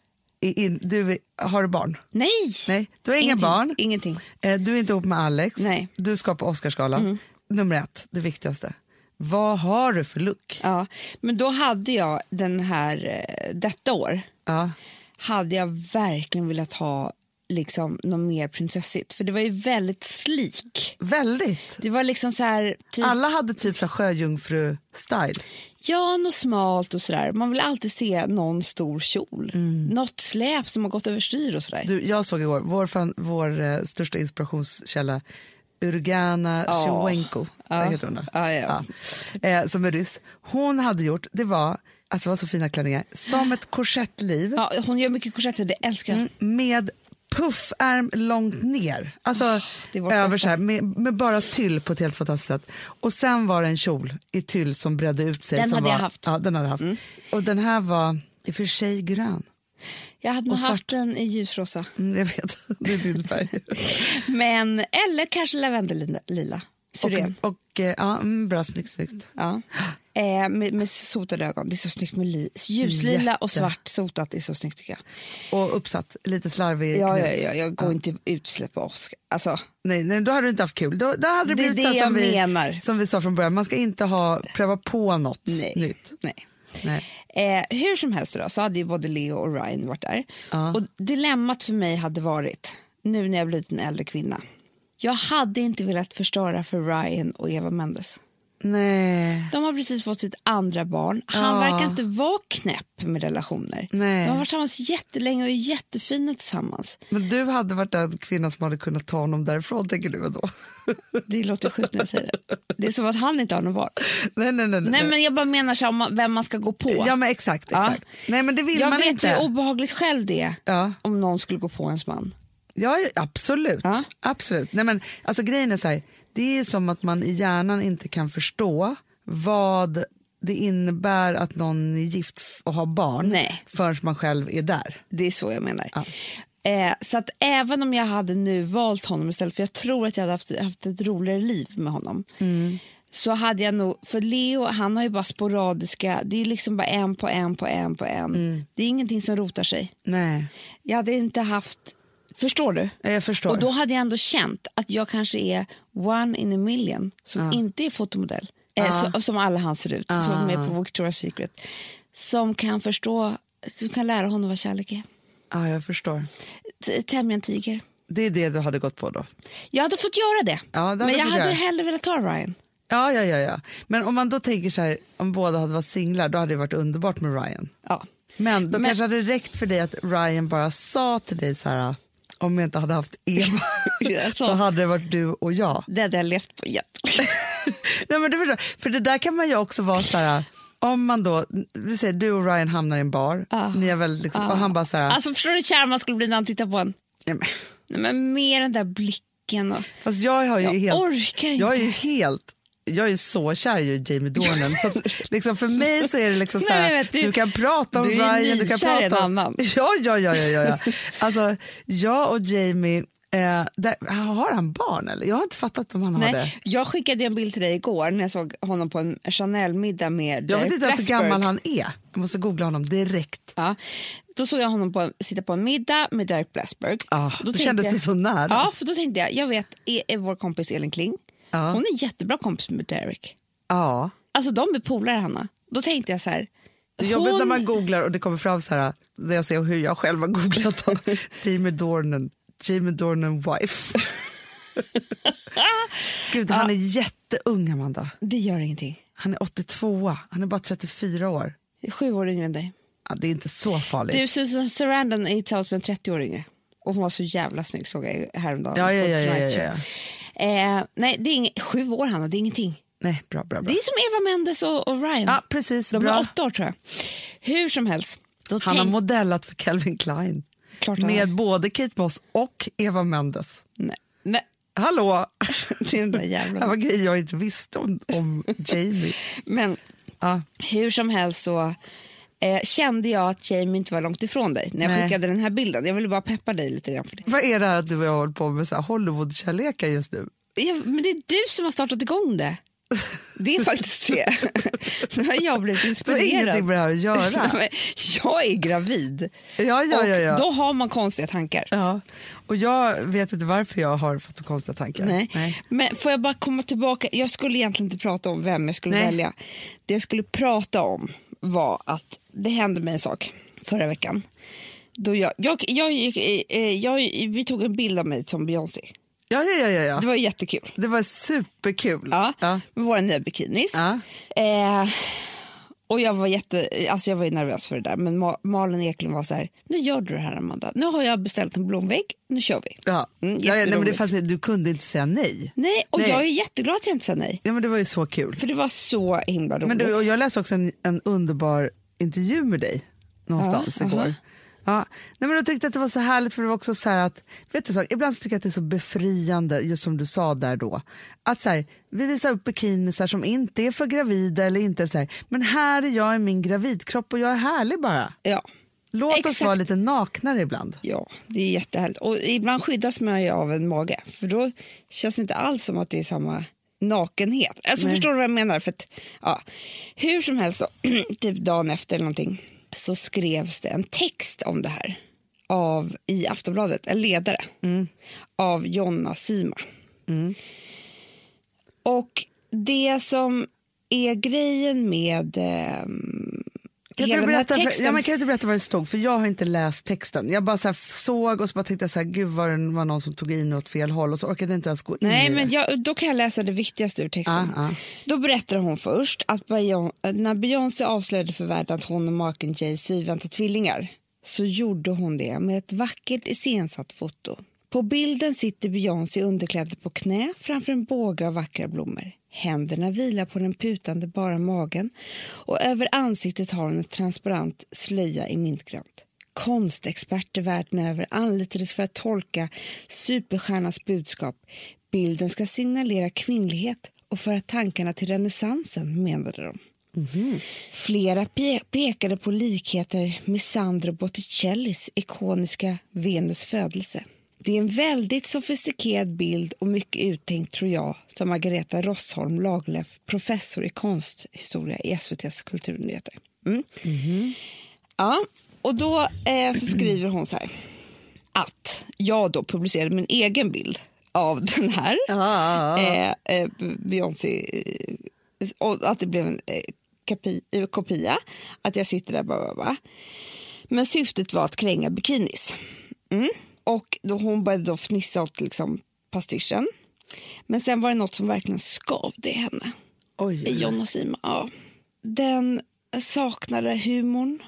in, du har du barn? Nej! Nej, du har inga Ingenting. barn. Ingenting. Eh, Du är inte ihop med Alex. Nej. Mm. Du ska på Oscarsgalan. Nummer ett, det viktigaste. Vad har du för look? Ja. Men då hade jag den här, eh, detta år, Ja. hade jag verkligen velat ha liksom något mer prinsessigt. För det var ju väldigt slik. Väldigt. Det var liksom så här, typ, Alla hade typ så sjöjungfru-style. Ja, något smalt och sådär. Man vill alltid se någon stor kjol. Något släp som har gått överstyr och sådär. Du, jag såg igår, vår, fan, vår eh, största inspirationskälla Urgana Ja. Shevchenko, Ja. heter hon ja. Eh, som är ryss. Hon hade gjort, det var, alltså det var så fina klänningar, som ett korsettliv Ja, hon gör mycket korsetter, det älskar jag. Mm, med puffärm långt ner. Alltså vårt över så här, med, med bara tyll på ett helt fantastiskt sätt. Och sen var det en kjol i tyll som bredde ut sig. Den som hade var, jag haft. Ja, den hade haft. Och den här var i och för sig grön. Jag hade nog haft den i ljusrosa. Mm, jag vet, det är din färg. Men, eller kanske lavendellila. Syren. och, och eh, ja, mm, bra, snyggt, snyggt. Ja. Eh, med, med sotade ögon. Det är så snyggt med li- ljuslila och Jätte. svart sotat. Det är så snyggt tycker jag. Och uppsatt, lite slarvig Ja, ja, knut. ja, jag går inte utsläpp på Oscar. Alltså, Nej, nej, då hade du inte haft kul. Då, då hade det Det blivit det jag som vi, menar. som vi sa från början, man ska inte ha, pröva på något nej. nytt. nej. Nej. Eh, hur som helst då, så hade ju både Leo och Ryan varit där. Ja. Och dilemmat för mig hade varit, nu när jag blivit en äldre kvinna, jag hade inte velat förstöra för Ryan och Eva Mendes. Nej. De har precis fått sitt andra barn. Han Ja. verkar inte vara knäpp med relationer. Nej. De har varit tillsammans jättelänge och är jättefina tillsammans. Men du hade varit den kvinnan som hade kunnat ta honom därifrån, tänker du ändå? Det låter sjukt när jag säger det. Det är som att han inte har någon barn. nej, nej, nej. Nej men jag bara menar så om vem man ska gå på. Ja, men exakt. Ja. exakt. Nej, men det vill jag man vet inte. hur obehagligt själv det är Ja. om någon skulle gå på ens man. Ja, absolut. Ja. absolut. Nej, men, alltså, grejen är så här, det är som att man i hjärnan inte kan förstå vad det innebär att någon är gift och har barn Nej. förrän man själv är där. Det är så jag menar. Ja. Eh, så att även om jag hade nu valt honom istället, för jag tror att jag hade haft, haft ett roligare liv med honom. Så hade jag nog, för Leo han har ju bara sporadiska, det är liksom bara en på en på en på en. Det är ingenting som rotar sig. Nej, Jag hade inte haft, förstår du? jag förstår. Och då hade jag ändå känt att jag kanske är one in a million som inte är fotomodell. Eh, så, som alla han ser ut, som är på Victoria's Secret. Som kan förstå, som kan lära honom vad kärlek är. Ja, jag förstår. T- Tämja en tiger. Det är det du hade gått på då? Jag hade fått göra det, Ja, det men jag hade göra. hellre velat ta Ryan. Ja, ja, ja, ja. Men om man då tänker så här, om båda hade varit singlar, då hade det varit underbart med Ryan. Ja. Men då Men- kanske hade det räckt för dig att Ryan bara sa till dig så här, om jag inte hade haft Eva, då hade det varit du och jag. det hade jag levt på. Ja. Nej, men du för det där kan man ju också vara så här, om man då, vi säger du och Ryan hamnar i en bar, Ja. ni är väl liksom, och han bara så här, Alltså förstår du hur kär man skulle bli när han tittar på en? nej, men, Nej, men med den där blicken och... fast jag har ju Jag helt, orkar inte. jag är ju helt jag är så kär i Jamie Dornan så liksom för mig så är det liksom så Nej, här, men du- du, kan prata om du är Ryan, du kan en prata om... annan. Ja, ja, ja, ja, ja, ja. Alltså, jag och Jamie, eh, där, har han barn eller? Jag har inte fattat om han har det. Nej, jag skickade en bild till dig igår när jag såg honom på en Chanel-middag med Jag vet inte ens hur gammal han är. Jag måste googla honom direkt. Ja. Då såg jag honom på, sitta på en middag med Derek Blasberg. Ah, då tänkte kändes jag- det så nära. Ja, för då tänkte jag, jag vet, är, är vår kompis Elin Kling. Ja. Hon är jättebra kompis med Derek. Ja. Alltså de är polare Hanna. Då tänkte jag så här. Är jobbigt när hon- man googlar och det kommer fram så här, där jag ser hur jag själv har googlat honom. Jamie Dornan, Jamie Dornan wife. Gud, han är jätteung Amanda. Det gör ingenting. Han är 82, han är bara 34 år. Sju år yngre än dig. Ja, det är inte så farligt. Du, Susan Sarandon är tillsammans med en 30 år yngre. Och hon var så jävla snygg såg jag häromdagen. ja, ja, ja, ja, ja, ja. Eh, nej, det är inget, sju år Hanna, det är ingenting. Nej, bra, bra, bra. Det är som Eva Mendes och, och Ryan. Ja, precis. De bra. är åtta år tror jag. Hur som helst. Då Han har modellat för Calvin Klein. Klart Med har. både Kate Moss och Eva Mendes. Nej, nej. Hallå! Det var grejer jag inte visste om, om Jamie. Men Ja. hur som helst så eh, kände jag att Jamie inte var långt ifrån dig när jag Nej. skickade den här bilden. Jag ville bara peppa dig lite grann för det. Vad är det här att du och jag håller på med Hollywood-kärlekar just nu? Ja, men det är du som har startat igång det. Det är faktiskt det. Nu har jag blivit Det har inspirerad. ingenting med det här att göra. Jag är gravid Ja, ja, ja, ja. då har man konstiga tankar. ja. Och jag vet inte varför jag har fått konstiga tankar. Nej. Men får jag bara komma tillbaka? Jag skulle egentligen inte prata om vem jag skulle Nej. välja. Det jag skulle prata om var att det hände mig en sak förra veckan. Då jag, jag, jag, gick, eh, jag, vi tog en bild av mig som Beyoncé. Ja, ja, ja, ja. Det var jättekul. Det var superkul. Ja, Ja. Med våra nya bikinis. Ja. Eh, och jag var, jätte, alltså jag var ju nervös för det där men Ma- Malin Eklund var så här, nu gör du det här Amanda. Nu har jag beställt en blomvägg, nu kör vi. Ja. Mm, ja, nej, men det fanns, du kunde inte säga nej. Nej, och Nej. jag är jätteglad att jag inte sa nej. Ja, men det var ju så kul. För det var så himla roligt. Men du, och jag läste också en, en underbar intervju med dig någonstans Ja, igår. aha. Ja, nej men jag tyckte att det var så härligt för det var också så här att, vet du så, ibland så tycker jag att det är så befriande, just som du sa där då, att så här, vi visar upp bikinisar som inte är för gravida eller inte så här, men här är jag i min gravidkropp och jag är härlig bara. Ja. Låt oss Exakt. vara lite naknare ibland. ja, det är jättehärligt. Och ibland skyddas man ju av en mage för då känns det inte alls som att det är samma nakenhet. Alltså Nej. förstår du vad jag menar? För att, ja, hur som helst, så, typ dagen efter eller någonting, så skrevs det en text om det här av, i Aftonbladet, en ledare av Jonna Sima. Och det som är grejen med eh, kan hela du, den här berätta, texten... för, ja, men kan du inte berätta vad det stod? För jag har inte läst texten. Jag bara så såg och så bara tänkte jag så här, gud vad det var någon som tog in åt fel håll och så orkade jag inte ens gå in Nej, i men det. jag, då kan jag läsa det viktigaste ur texten. Ja, ja. Då berättar hon först att Beyon- när Beyoncé avslöjade för världen att hon och maken Jay-Z väntar tvillingar så gjorde hon det med ett vackert iscensatt foto. På bilden sitter Beyoncé underklädd på knä framför en båge av vackra blommor. Händerna vilar på den putande bara magen och över ansiktet har hon en transparent slöja i mintgrönt. Konstexperter världen över anlitades för att tolka superstjärnans budskap. Bilden ska signalera kvinnlighet och föra tankarna till renässansen, menade de. Flera pe- pekade på likheter med Sandro Botticellis ikoniska Venus födelse. Det är en väldigt sofistikerad bild och mycket uttänkt tror jag, sa Margareta Rossholm Lagerlöf, professor i konsthistoria i SVTs kulturnyheter. Mm. Ja, och då eh, så skriver hon så här att jag då publicerade min egen bild av den här eh, eh, Beyoncé eh, och att det blev en eh, kapi, eh, kopia, att jag sitter där bara, bara, bara. Men syftet var att kränga bikinis. Mm. Och då hon började då fnissa åt liksom pastischen. Men sen var det något som verkligen skavde i henne. Oj, oj. Jonna Sima, ja. Den saknade humorn,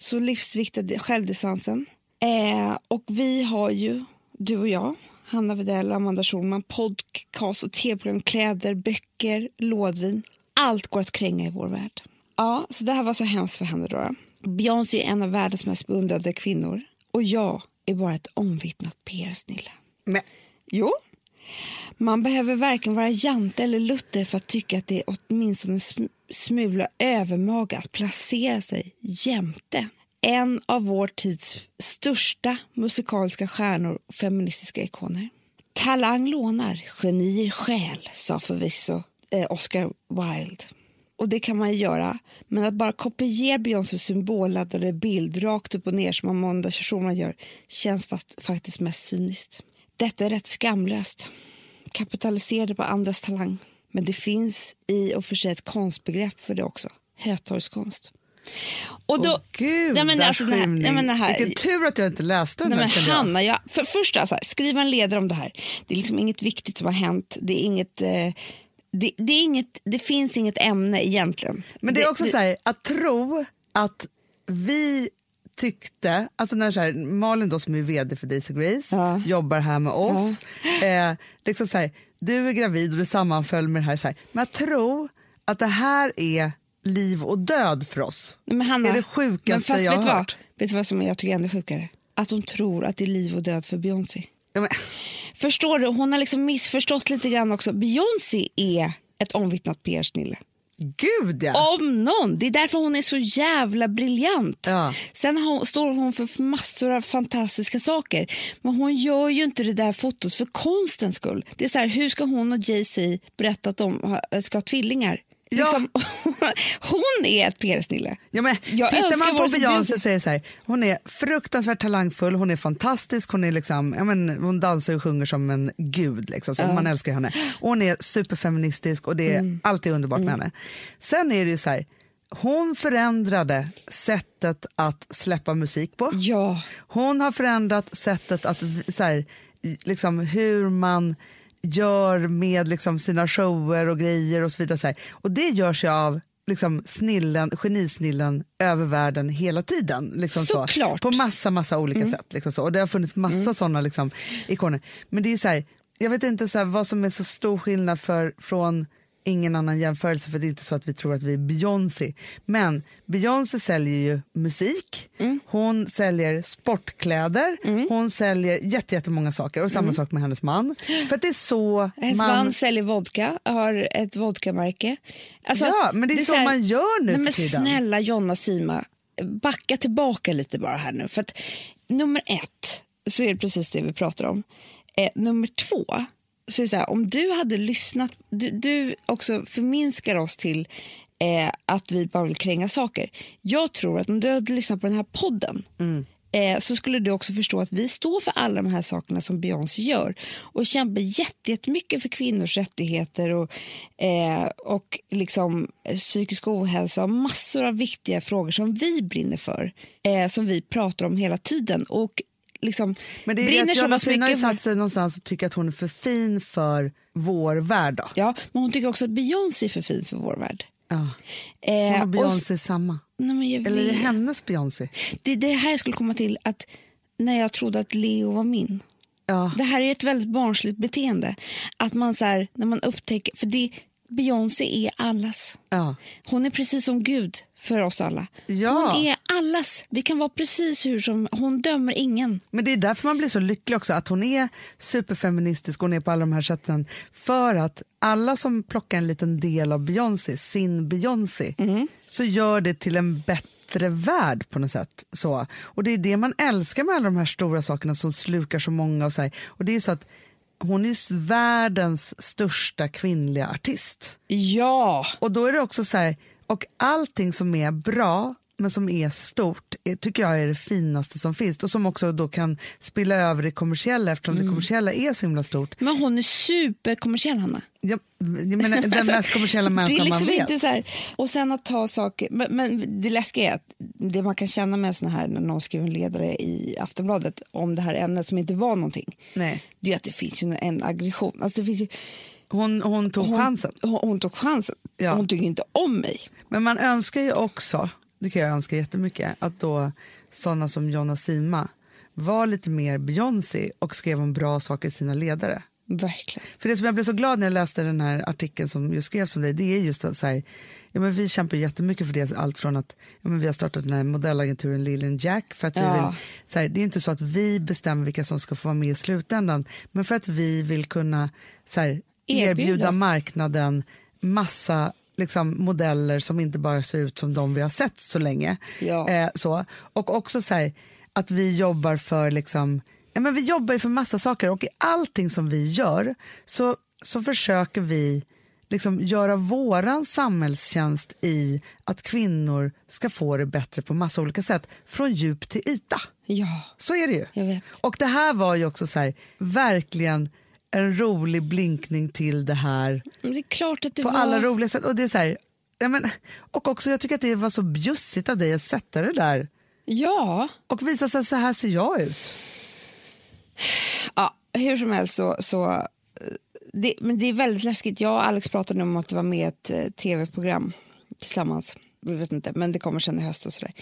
så livsviktig självdistansen. Eh, och vi har ju, du och jag, Hanna Widell och Amanda Schulman, podcast och tv-program, kläder, böcker, lådvin. Allt går att kränga i vår värld. Ja, så det här var så hemskt för henne då. Beyoncé är en av världens mest beundrade kvinnor och jag är bara ett omvittnat PR-snille. Men, Jo, man behöver varken vara jante eller lutter för att tycka att det är åtminstone en sm- smula övermaga att placera sig jämte en av vår tids största musikaliska stjärnor och feministiska ikoner. Talang lånar, genier stjäl, sa förvisso eh, Oscar Wilde. Och det kan man ju göra, men att bara kopiera Beyoncés symbolladdade bild rakt upp och ner som Amanda Schulman gör känns fast, faktiskt mest cyniskt. Detta är rätt skamlöst. Kapitaliserade på andras talang. Men det finns i och för sig ett konstbegrepp för det också. Hötorgskonst. Och då, åh gud, Ja, men alltså skymning. ja, men det här- Vilken tur att jag inte läste den Nej, här, men. Hanna, jag, för först alltså, skriva en ledare om det här. Det är liksom inget viktigt som har hänt. Det, är inget, eh, det, det, är inget, det finns inget ämne egentligen. Men det är också så här, att tro att vi tyckte, alltså när så här, Malin då som är vd för Daisy Grace Ja. jobbar här med oss, eh, liksom så här, du är gravid och det sammanföll med det här, så här. men att tro att det här är liv och död för oss. Nej, men Hanna, är det sjukaste men fast jag har du vad? hört. Vet du vad som jag tycker är ännu sjukare? Att hon tror att det är liv och död för Beyoncé. Ja, Förstår du? Hon har liksom missförstått lite grann också. Beyoncé är ett omvittnat PR-snille. gud ja! Om någon. Det är därför hon är så jävla briljant. Ja. Sen hon, står hon för massor av fantastiska saker. Men hon gör ju inte det där fotot för konstens skull. Det är så här, hur ska hon och Jay-Z berätta att de ska ha tvillingar? Ja. Liksom, hon är ett PR-snille. Ja, men, Jag tittar man på Beyoncé Beyoncé. så här, hon är fruktansvärt talangfull, hon är fantastisk, hon, är liksom, ja, men, hon dansar och sjunger som en gud. Liksom, så Man älskar henne. Och hon är superfeministisk och det är Mm. allt är underbart med henne. Sen är det ju så här, hon förändrade sättet att släppa musik på. Ja, Hon har förändrat sättet att så här, liksom hur man gör med liksom sina shower och grejer och så vidare. Så. Och det görs ju av liksom snillen, genisnillen över världen hela tiden. Liksom så. Såklart. På massa, massa olika sätt. Liksom så. Och det har funnits massa mm. sådana liksom, ikoner. Men det är så här, jag vet inte så här, vad som är så stor skillnad för, från ingen annan jämförelse för det är inte så att vi tror att vi är Beyoncé. Men Beyoncé säljer ju musik, Mm. hon säljer sportkläder, hon säljer jätte- jättemånga saker och samma sak med hennes man. För det är så hennes man... man säljer vodka, har ett vodkamärke. Alltså, Ja, men det är så här- man gör nu Nej, för men tiden. Snälla Jonna Sima, backa tillbaka lite bara här nu. För att, nummer ett, så är det precis det vi pratar om. Eh, nummer två, så är det så här, om du hade lyssnat, du, du också förminskar oss till eh, att vi bara vill kränga saker. Jag tror att om du hade lyssnat på den här podden eh, så skulle du också förstå att vi står för alla de här sakerna som Beyoncé gör och kämpar jätte- jättemycket för kvinnors rättigheter och, eh, och liksom eh, psykisk ohälsa och massor av viktiga frågor som vi brinner för, eh, som vi pratar om hela tiden. Och liksom Men det är brinner så pass har ju mycket för- satt sig någonstans och tycker att hon är för fin för vår värld. Då. Ja, men hon tycker också att Beyoncé är för fin för vår värld. Ja. Eh, Hon och Beyoncé är samma. Nej, men jag Eller är det hennes Beyoncé? Det det här jag skulle komma till, att när jag trodde att Leo var min. Ja. Det här är ett väldigt barnsligt beteende. Att man så här, när man upptäcker, för det, Beyoncé är allas. Ja. Hon är precis som Gud för oss alla. Ja. Hon är allas. Vi kan vara precis hur som, hon dömer ingen. Men det är därför man blir så lycklig också, att hon är superfeministisk och hon är på alla de här sätten. För att alla som plockar en liten del av Beyoncé, sin Beyoncé, så gör det till en bättre värld på något sätt. Så. Och det är det man älskar med alla de här stora sakerna som slukar så många. Och, så här. och det är så att hon är världens största kvinnliga artist. Ja, Och då är det också så här, och allting som är bra men som är stort är, tycker jag är det finaste som finns och som också då kan spilla över i kommersiella eftersom det kommersiella är så himla stort. men hon är superkommersiell, Hanna. Jag, jag menar, den mest kommersiella det människan liksom man vet. inte så här, och sen att ta saker, men, men det läskiga är att det man kan känna med såna här när någon skriver en ledare i Aftonbladet om det här ämnet som inte var någonting, Nej. det är att det finns ju en aggression. Alltså det finns ju, Hon, hon tog hon, chansen. Hon, hon tog chansen. Ja. Hon tycker inte om mig. Men man önskar ju också, det kan jag önska jättemycket, att då sådana som Jonna Sima var lite mer Beyoncé och skrev om bra saker i sina ledare. Verkligen. För det som jag blev så glad när jag läste den här artikeln som just skrevs om dig, det är just att så här, ja, men vi kämpar jättemycket för det, allt från att ja, men vi har startat den här modellagenturen Lillian Jack för att vi Ja. vill, så här, det är inte så att vi bestämmer vilka som ska få vara med i slutändan, men för att vi vill kunna så här, erbjuda. Erbjuda. marknaden massa liksom, modeller som inte bara ser ut som de vi har sett så länge. Ja. Eh, så. Och också så här, att vi jobbar för liksom, ja, men vi jobbar ju för massa saker och i allting som vi gör så, så försöker vi liksom göra våran samhällstjänst i att kvinnor ska få det bättre på massa olika sätt, från djup till yta. Ja, Så är det ju. Och det här var ju också så här, verkligen en rolig blinkning till det här Men det är klart att det på var... alla roliga sätt. Och, det är så här, ja, men, och också jag tycker att det var så bjussigt av dig att sätta det där Ja. och visa sig så här ser jag ut. ja, hur som helst så... så eh, det, men det är väldigt läskigt. Jag och Alex pratade om att det var med i ett eh, tv-program tillsammans. Jag vet inte, men det kommer sen i höst och sådär.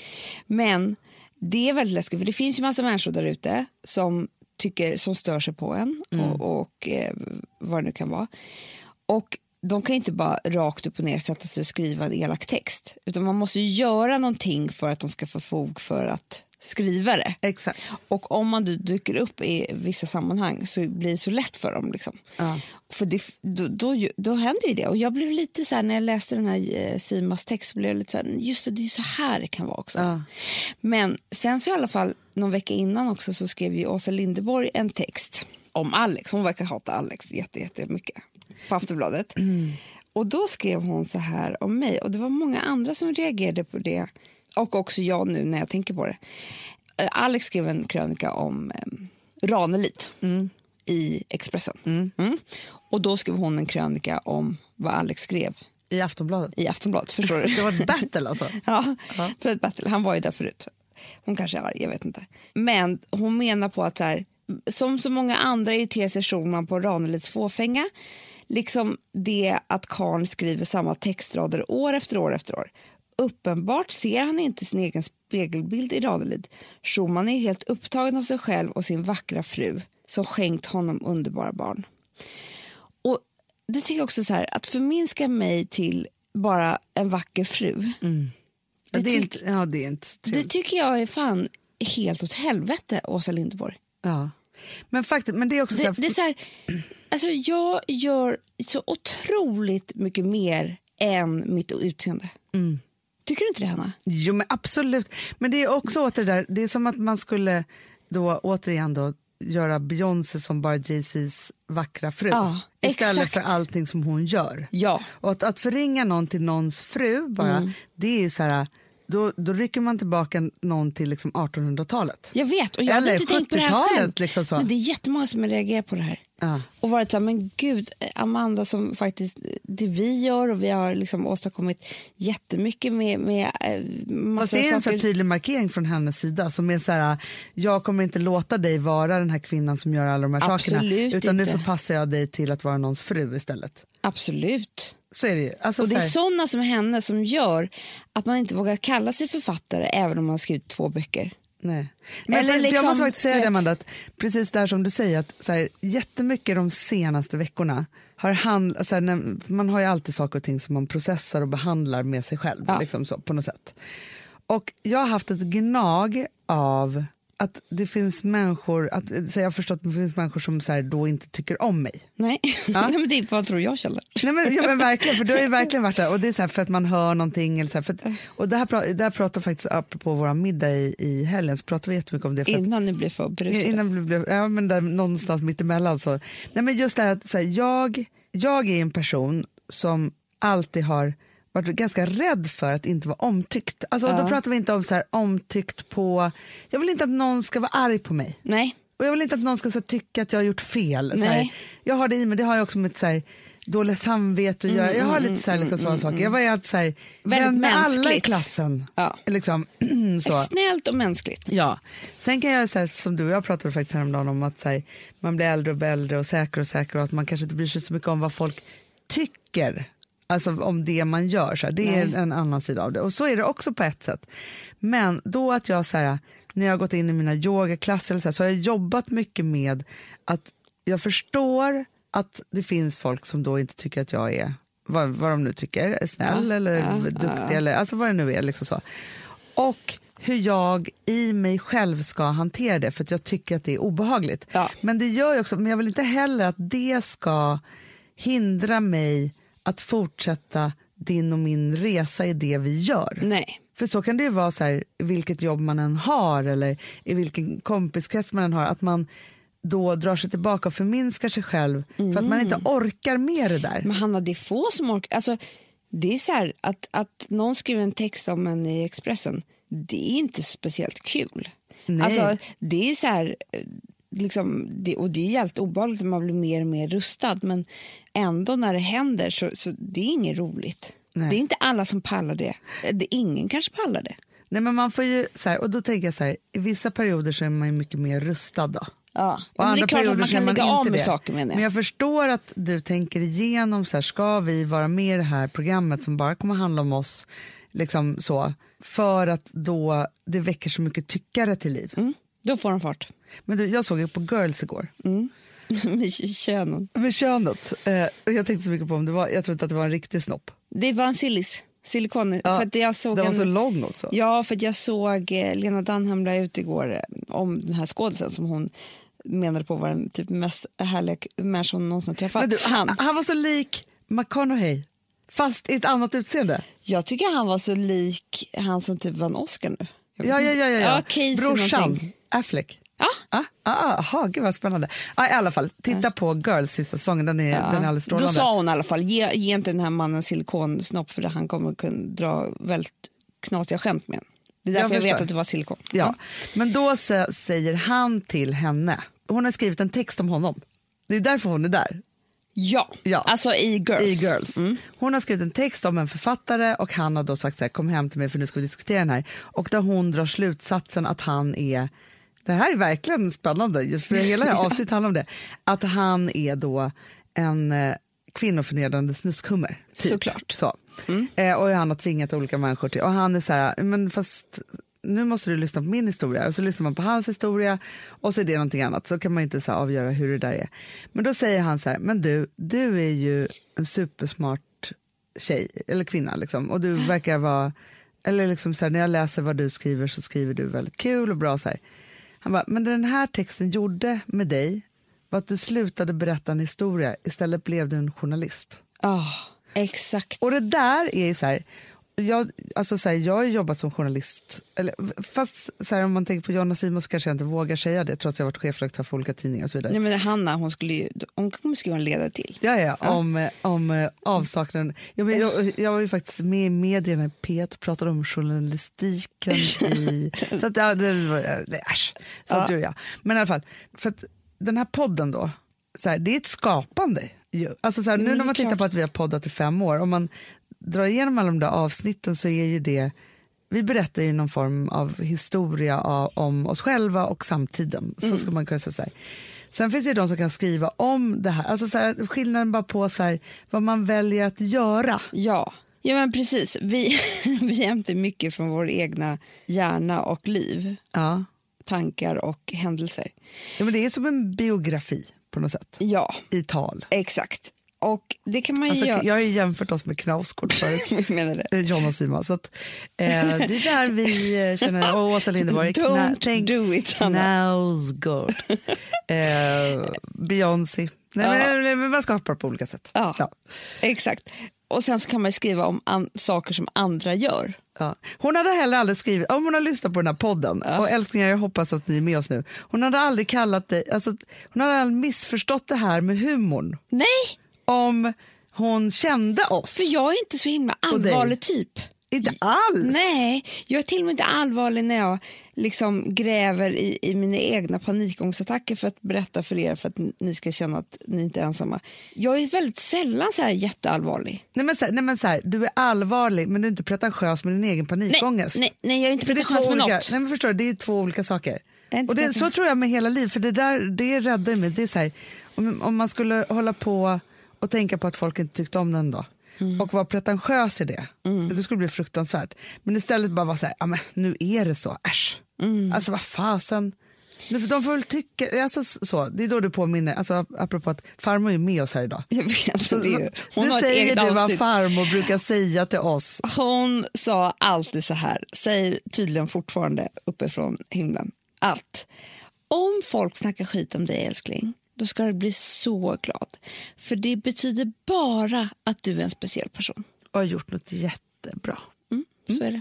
Men det är väldigt läskigt för det finns ju massa människor där ute som tycker, som stör sig på en och, och eh, vad det nu kan vara. Och de kan inte bara rakt upp och ner sätta sig och skriva en elak text utan man måste ju göra någonting för att de ska få fog för att skriva det. Exakt. Och om man dy- dyker upp i vissa sammanhang så blir det så lätt för dem. Liksom. Ja. För det, då, då, då händer ju det. Och jag blev lite så här, när jag läste den här eh, Simas text, så blev jag lite så här, just det, det är så här det kan vara också. Ja. Men sen så i alla fall, någon vecka innan också så skrev ju Åsa Linderborg en text om Alex. Hon verkar hata Alex jätte, jättemycket på Aftonbladet. Och då skrev hon så här om mig och det var många andra som reagerade på det. Och också jag nu när jag tänker på det. Eh, Alex skrev en krönika om eh, Ranelid i Expressen. Mm. Och då skrev hon en krönika om vad Alex skrev I Aftonbladet. i Aftonbladet. Förstår du? Det var ett battle alltså. Ja, det var ett battle. Han var ju där förut. Hon kanske är arg, jag vet inte. Men hon menar på att så här, som så många andra irriterar sig Schulman på Ranelids fåfänga. Liksom det att Karn skriver samma textrader år efter år efter år. Uppenbart ser han inte sin egen spegelbild i Ranelid. Schulman är helt upptagen av sig själv och sin vackra fru som skänkt honom underbara barn. Och det tycker jag också så här, att förminska mig till bara en vacker fru. Ja, det, är tyck- inte, ja, det är inte Det tycker jag är fan helt åt helvete, Åsa Linderborg. Ja. Men, faktiskt, men det är också så Det, här, det är så här, alltså jag gör så otroligt mycket mer än mitt utseende. Mm. Tycker du inte det, Hanna? Jo men absolut. Men det är också åter där, det är som att man skulle då återigen då göra Beyoncé som bara Jay-Z's vackra fru. Ja, istället exakt. för allting som hon gör. Ja. Och att, att förringa någon till någons fru bara, Mm. det är så här, då, då rycker man tillbaka någon till liksom 1800-talet. Jag vet, och jag hade Eller inte tänkt på det här 70-talet, själv. liksom så. Men det är jättemånga som reagerar på det här. Ja. Och varit så här, men gud, Amanda som faktiskt, det vi gör och vi har liksom åstadkommit jättemycket med, med Fast massor det är en så saker. tydlig markering från hennes sida som är så här, jag kommer inte låta dig vara den här kvinnan som gör alla de här Absolut sakerna utan nu inte. förpassar jag dig till att vara någons fru istället. Absolut. Så är det. Alltså, Och det är sådana som henne som gör att man inte vågar kalla sig författare även om man har skrivit två böcker. Nej. Men Eller för, för jag liksom, måste faktiskt säga det Amanda, att precis där som du säger att så här, jättemycket de senaste veckorna har hand, så här, när, man har ju alltid saker och ting som man processar och behandlar med sig själv Ja. liksom så, på något sätt. Och jag har haft ett gnag av att det finns människor, att, så jag har förstått att det finns människor som så här, då inte tycker om mig. Nej, Ja. Nej men det är vad tror jag känner. Nej, men, ja, men verkligen, för du har ju verkligen varit där och det är så här för att man hör någonting. Eller så här, för att, och det här, det här pratar faktiskt, apropå vår middag i, i helgen, så pratar vi jättemycket om det. För att, Innan ni blev för berusade. innan vi blev, ja, men där, någonstans mittemellan. Så. Nej, men just det här att så här, jag, jag är en person som alltid har varit ganska rädd för att inte vara omtyckt. Alltså, Då Ja. pratar vi inte om så här, omtyckt på... Jag vill inte att någon ska vara arg på mig. Nej, Och jag vill inte att någon ska så tycka att jag har gjort fel. Så här, Nej. jag har det i mig, det har jag också med så här, dåligt samvete att göra. Jag har lite så här, liksom, sådana saker. Jag var alltid så här, vän med alla i klassen. Ja. Liksom, så. snällt och mänskligt. Ja. Sen kan jag, så här, som du och jag pratade faktiskt häromdagen om att så här, man blir äldre och äldre och säker och säker och att man kanske inte bryr sig så mycket om vad folk tycker Alltså om det man gör, så här, det är Nej. en annan sida av det. Och så är det också på ett sätt. Men då att jag så här, när jag har gått in i mina yogaklasser så, här, så har jag jobbat mycket med att jag förstår att det finns folk som då inte tycker att jag är, vad, vad de nu tycker, är snäll Ja, eller ja, duktig ja. eller alltså vad det nu är. Liksom så. Och hur jag i mig själv ska hantera det för att jag tycker att det är obehagligt. Men det gör jag också, men jag vill inte heller att det ska hindra mig att fortsätta din och min resa i det vi gör. Nej. För så kan det ju vara så här, i vilket jobb man än har eller i vilken kompiskrets man än har, att man då drar sig tillbaka och förminskar sig själv för att man inte orkar med det där. Men Hanna, det är få som orkar. Alltså, det är så här, att, att någon skriver en text om en i Expressen, det är inte speciellt kul. Nej. Alltså, det är så här, liksom, det, och det är jävligt obehagligt när man blir mer och mer rustad, men ändå när det händer så, så det är inget roligt. Nej. Det är inte alla som pallar det. det ingen kanske pallar det. Nej, men man får ju, så här, och då tänker jag så här, i vissa perioder så är man ju mycket mer rustad då. Ja. Och andra perioder man kan man lägga inte av med det. saker jag. Men jag förstår att du tänker igenom, så här, ska vi vara med i det här programmet som bara kommer handla om oss, liksom så, för att då det väcker så mycket tyckare till liv. Mm. Då får de fart. Men du, jag såg ju på Girls igår. med könen. Med könet. Eh, jag tänkte så mycket på om det var, jag tror inte att det var en riktig snopp. Det var en sillis. Silikon. Ja, för att jag såg Den var en, så lång också. Ja, för jag såg eh, Lena Dunham la ut igår eh, om den här skådisen som hon menade på var den typ mest härliga människa hon någonsin träffat. Du, han, han. han var så lik McConaughey, fast i ett annat utseende. Jag tycker han var så lik han som typ vann Oscar nu. Jag vet Ja, ja, ja. ja, ja. Casey Brorsan, någonting. Affleck. Ja, Ah, ah, aha, gud vad spännande. Ah, I alla fall, titta på Girls sista säsongen, den är, den är alldeles Då strålande. sa hon i alla fall, ge, ge inte den här mannen silikonsnopp för han kommer kunna dra väldigt knasiga skämt med den. Det är Jag därför jag, vet förstår. att det var silikon. Ja, men då sä- säger han till henne, hon har skrivit en text om honom. Det är därför hon är där. Ja, Ja. alltså i Girls. i Girls. Mm. Hon har skrivit en text om en författare och han har då sagt så här, kom hem till mig för nu ska vi diskutera den här. Och där hon drar slutsatsen att han är, det här är verkligen spännande, just för hela det här avsnittet handlar om det, att han är då en eh, kvinnoförnedrande snuskhummer. Typ. Såklart. Så. Eh, och han har tvingat olika människor till, och han är så här, men fast nu måste du lyssna på min historia och så lyssnar man på hans historia och så är det någonting annat så kan man inte så avgöra hur det där är. Men då säger han så här, men du, du är ju en supersmart tjej eller kvinna liksom och du verkar vara, eller liksom så här, när jag läser vad du skriver så skriver du väldigt kul och bra så här. Han bara, men det den här texten gjorde med dig var att du slutade berätta en historia, istället blev du en journalist. Ja, exakt. Och det där är ju så här, jag, alltså så här, jag har jobbat som journalist, eller, fast så här, om man tänker på Jonna Simon så kanske jag inte vågar säga det trots att jag varit chefredaktör för olika tidningar och så vidare. Nej, men Hanna hon skulle ju, hon kommer skriva en ledare till. Ja, ja, om, eh, om eh, avsaknaden. Jag, men, jag, jag var ju faktiskt med i medierna i P1 och pratade om journalistiken i... Så att, ja, det det, äsch, så Ja. jag. Men i alla fall, för att den här podden då, så här, det är ett skapande. Alltså så här, nu när är man tittar på att vi har poddat i fem år, om man drar igenom alla de där avsnitten så är ju det vi berättar ju någon form av historia om oss själva och samtiden. Så ska man kunna säga. Sen finns det ju de som kan skriva om det här. Alltså så här, skillnaden bara på så här, vad man väljer att göra. Ja, ja men precis. Vi, vi hämtar mycket från vår egna hjärna och liv. Ja. Tankar och händelser. Ja, men det är som en biografi på något sätt, Ja, i tal. exakt. Och det kan man Alltså, jag har ju jämfört oss med Knausgård förut. Jag menar det. Eh, John och Simon. Så att, eh, det är där vi eh, känner, och Åsa Linderborg, Don't tänk do it. Knausgård, eh, Beyoncé. Nej, Ja. men, men, men man skapar på olika sätt. Ja. Ja. Exakt. Och sen så kan man skriva om saker som andra gör. Ja. Hon hade heller aldrig skrivit, om hon har lyssnat på den här podden, och älsklingar jag hoppas att ni är med oss nu, hon hade aldrig kallat dig, alltså, hon hade aldrig missförstått det här med humorn. Nej, Om hon kände oss. för jag är inte så himla allvarlig typ. Inte alls. Nej, jag är till och med inte allvarlig när jag liksom gräver i, i mina egna panikångestattacker för att berätta för er för att ni- ska känna att ni inte är ensamma. Jag är väldigt sällan så här jätteallvarlig. Nej men, så, här- nej men så här, du är allvarlig men du är inte pretentiös med din egen panikångest. Nej, nej, nej, jag är inte pretentiös med olika, något. nej men förstår du, det är två olika saker. Och det, så tror jag med hela livet, för det där det räddar mig. Det är så här, om, om man skulle hålla på och tänka på att folk inte tyckte om den då. och vara pretentiös i det. Det skulle bli fruktansvärt. Men istället bara vara så här, ja men nu är det så, äsch. Alltså vad fasen. Nu- De får väl tycka, alltså, så, det är då du påminner, alltså, apropå att farmor är med oss här idag. Jag vet, Så, det är hon nu säger du vad farmor brukar säga till oss. Hon sa alltid så här, säger tydligen fortfarande uppifrån himlen, att om folk snackar skit om dig älskling, då ska du bli så glad. För det betyder bara att du är en speciell person. Och har gjort något jättebra. Så är det.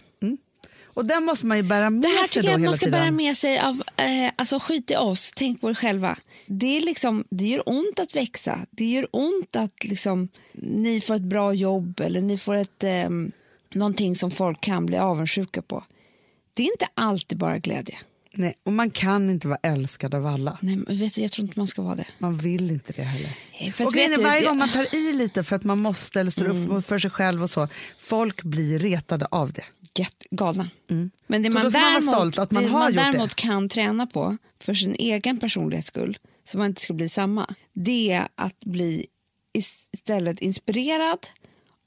Och den måste man ju bära med Det här sig tycker jag att man ska tiden. bära med sig av, eh, alltså skit i oss, tänk på er själva. Det, är liksom, det gör ont att växa, det gör ont att liksom, ni får ett bra jobb eller ni får ett, eh, någonting som folk kan bli avundsjuka på. Det är inte alltid bara glädje. Nej, och man kan inte vara älskad av alla. Nej, vet du, jag tror inte man ska vara det. Man vill inte det heller. Eh, För Och vet du, varje gång man tar i lite för att man måste eller står Mm. upp för sig själv och så, folk blir retade av det. Jätte- galna. Men det Så man då ska man vara däremot, stolt att man det har man gjort det. däremot kan träna på för sin egen personlighets skull, så man inte ska bli samma, det är att bli istället inspirerad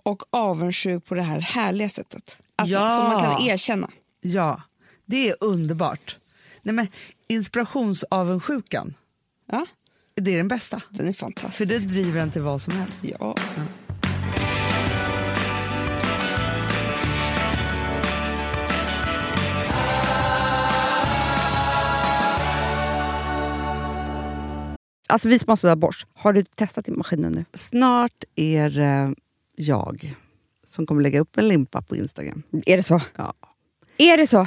och avundsjuk på det här härliga sättet. Att Ja. som man kan erkänna. Ja, det är underbart. Nej, men inspirationsavundsjukan, Ja, det är den bästa. den är fantastisk. För det driver en till vad som helst. Ja. Alltså vi som har sådär borst, har du testat i maskinen nu? Snart är det jag som kommer lägga upp en limpa på Instagram. Är det så? Ja. Är det så?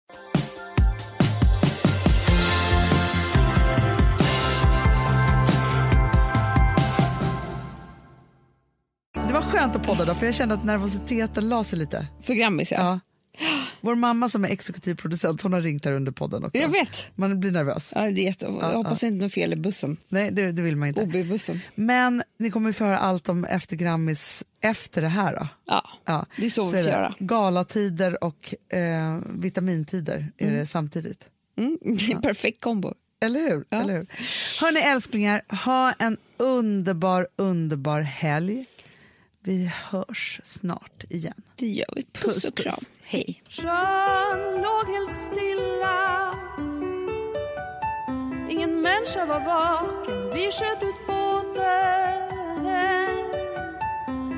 Var skönt att podda då, för jag kände att nervositeten la sig lite. För Grammis, ja. Ja. Vår mamma som är exekutiv producent hon har ringt här under podden också. Jag vet. Man blir nervös. Ja, det är jätte... Jag hoppas det inte något fel i bussen. Nej, det, det vill man inte. OB-bussen. Men ni kommer ju få höra allt om efter Grammis efter det här. Då. Ja, Ja. det är så, vi är får göra. Galatider och eh, vitamintider är det samtidigt. Mm, det är en perfekt kombo. Eller hur? Ja. Eller hur? Hörni älsklingar, ha en underbar, underbar helg. Vi hörs snart igen. Det gör vi. Puss, Puss, och kram. puss. Hej. Sjön låg helt stilla Ingen människa var vaken, vi sköt ut båten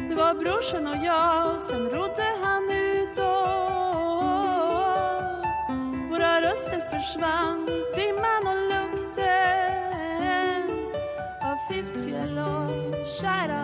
Det var brorsan och jag, och sen rodde han ut och Våra röster försvann i dimman och lukten Av fiskfjäll och kära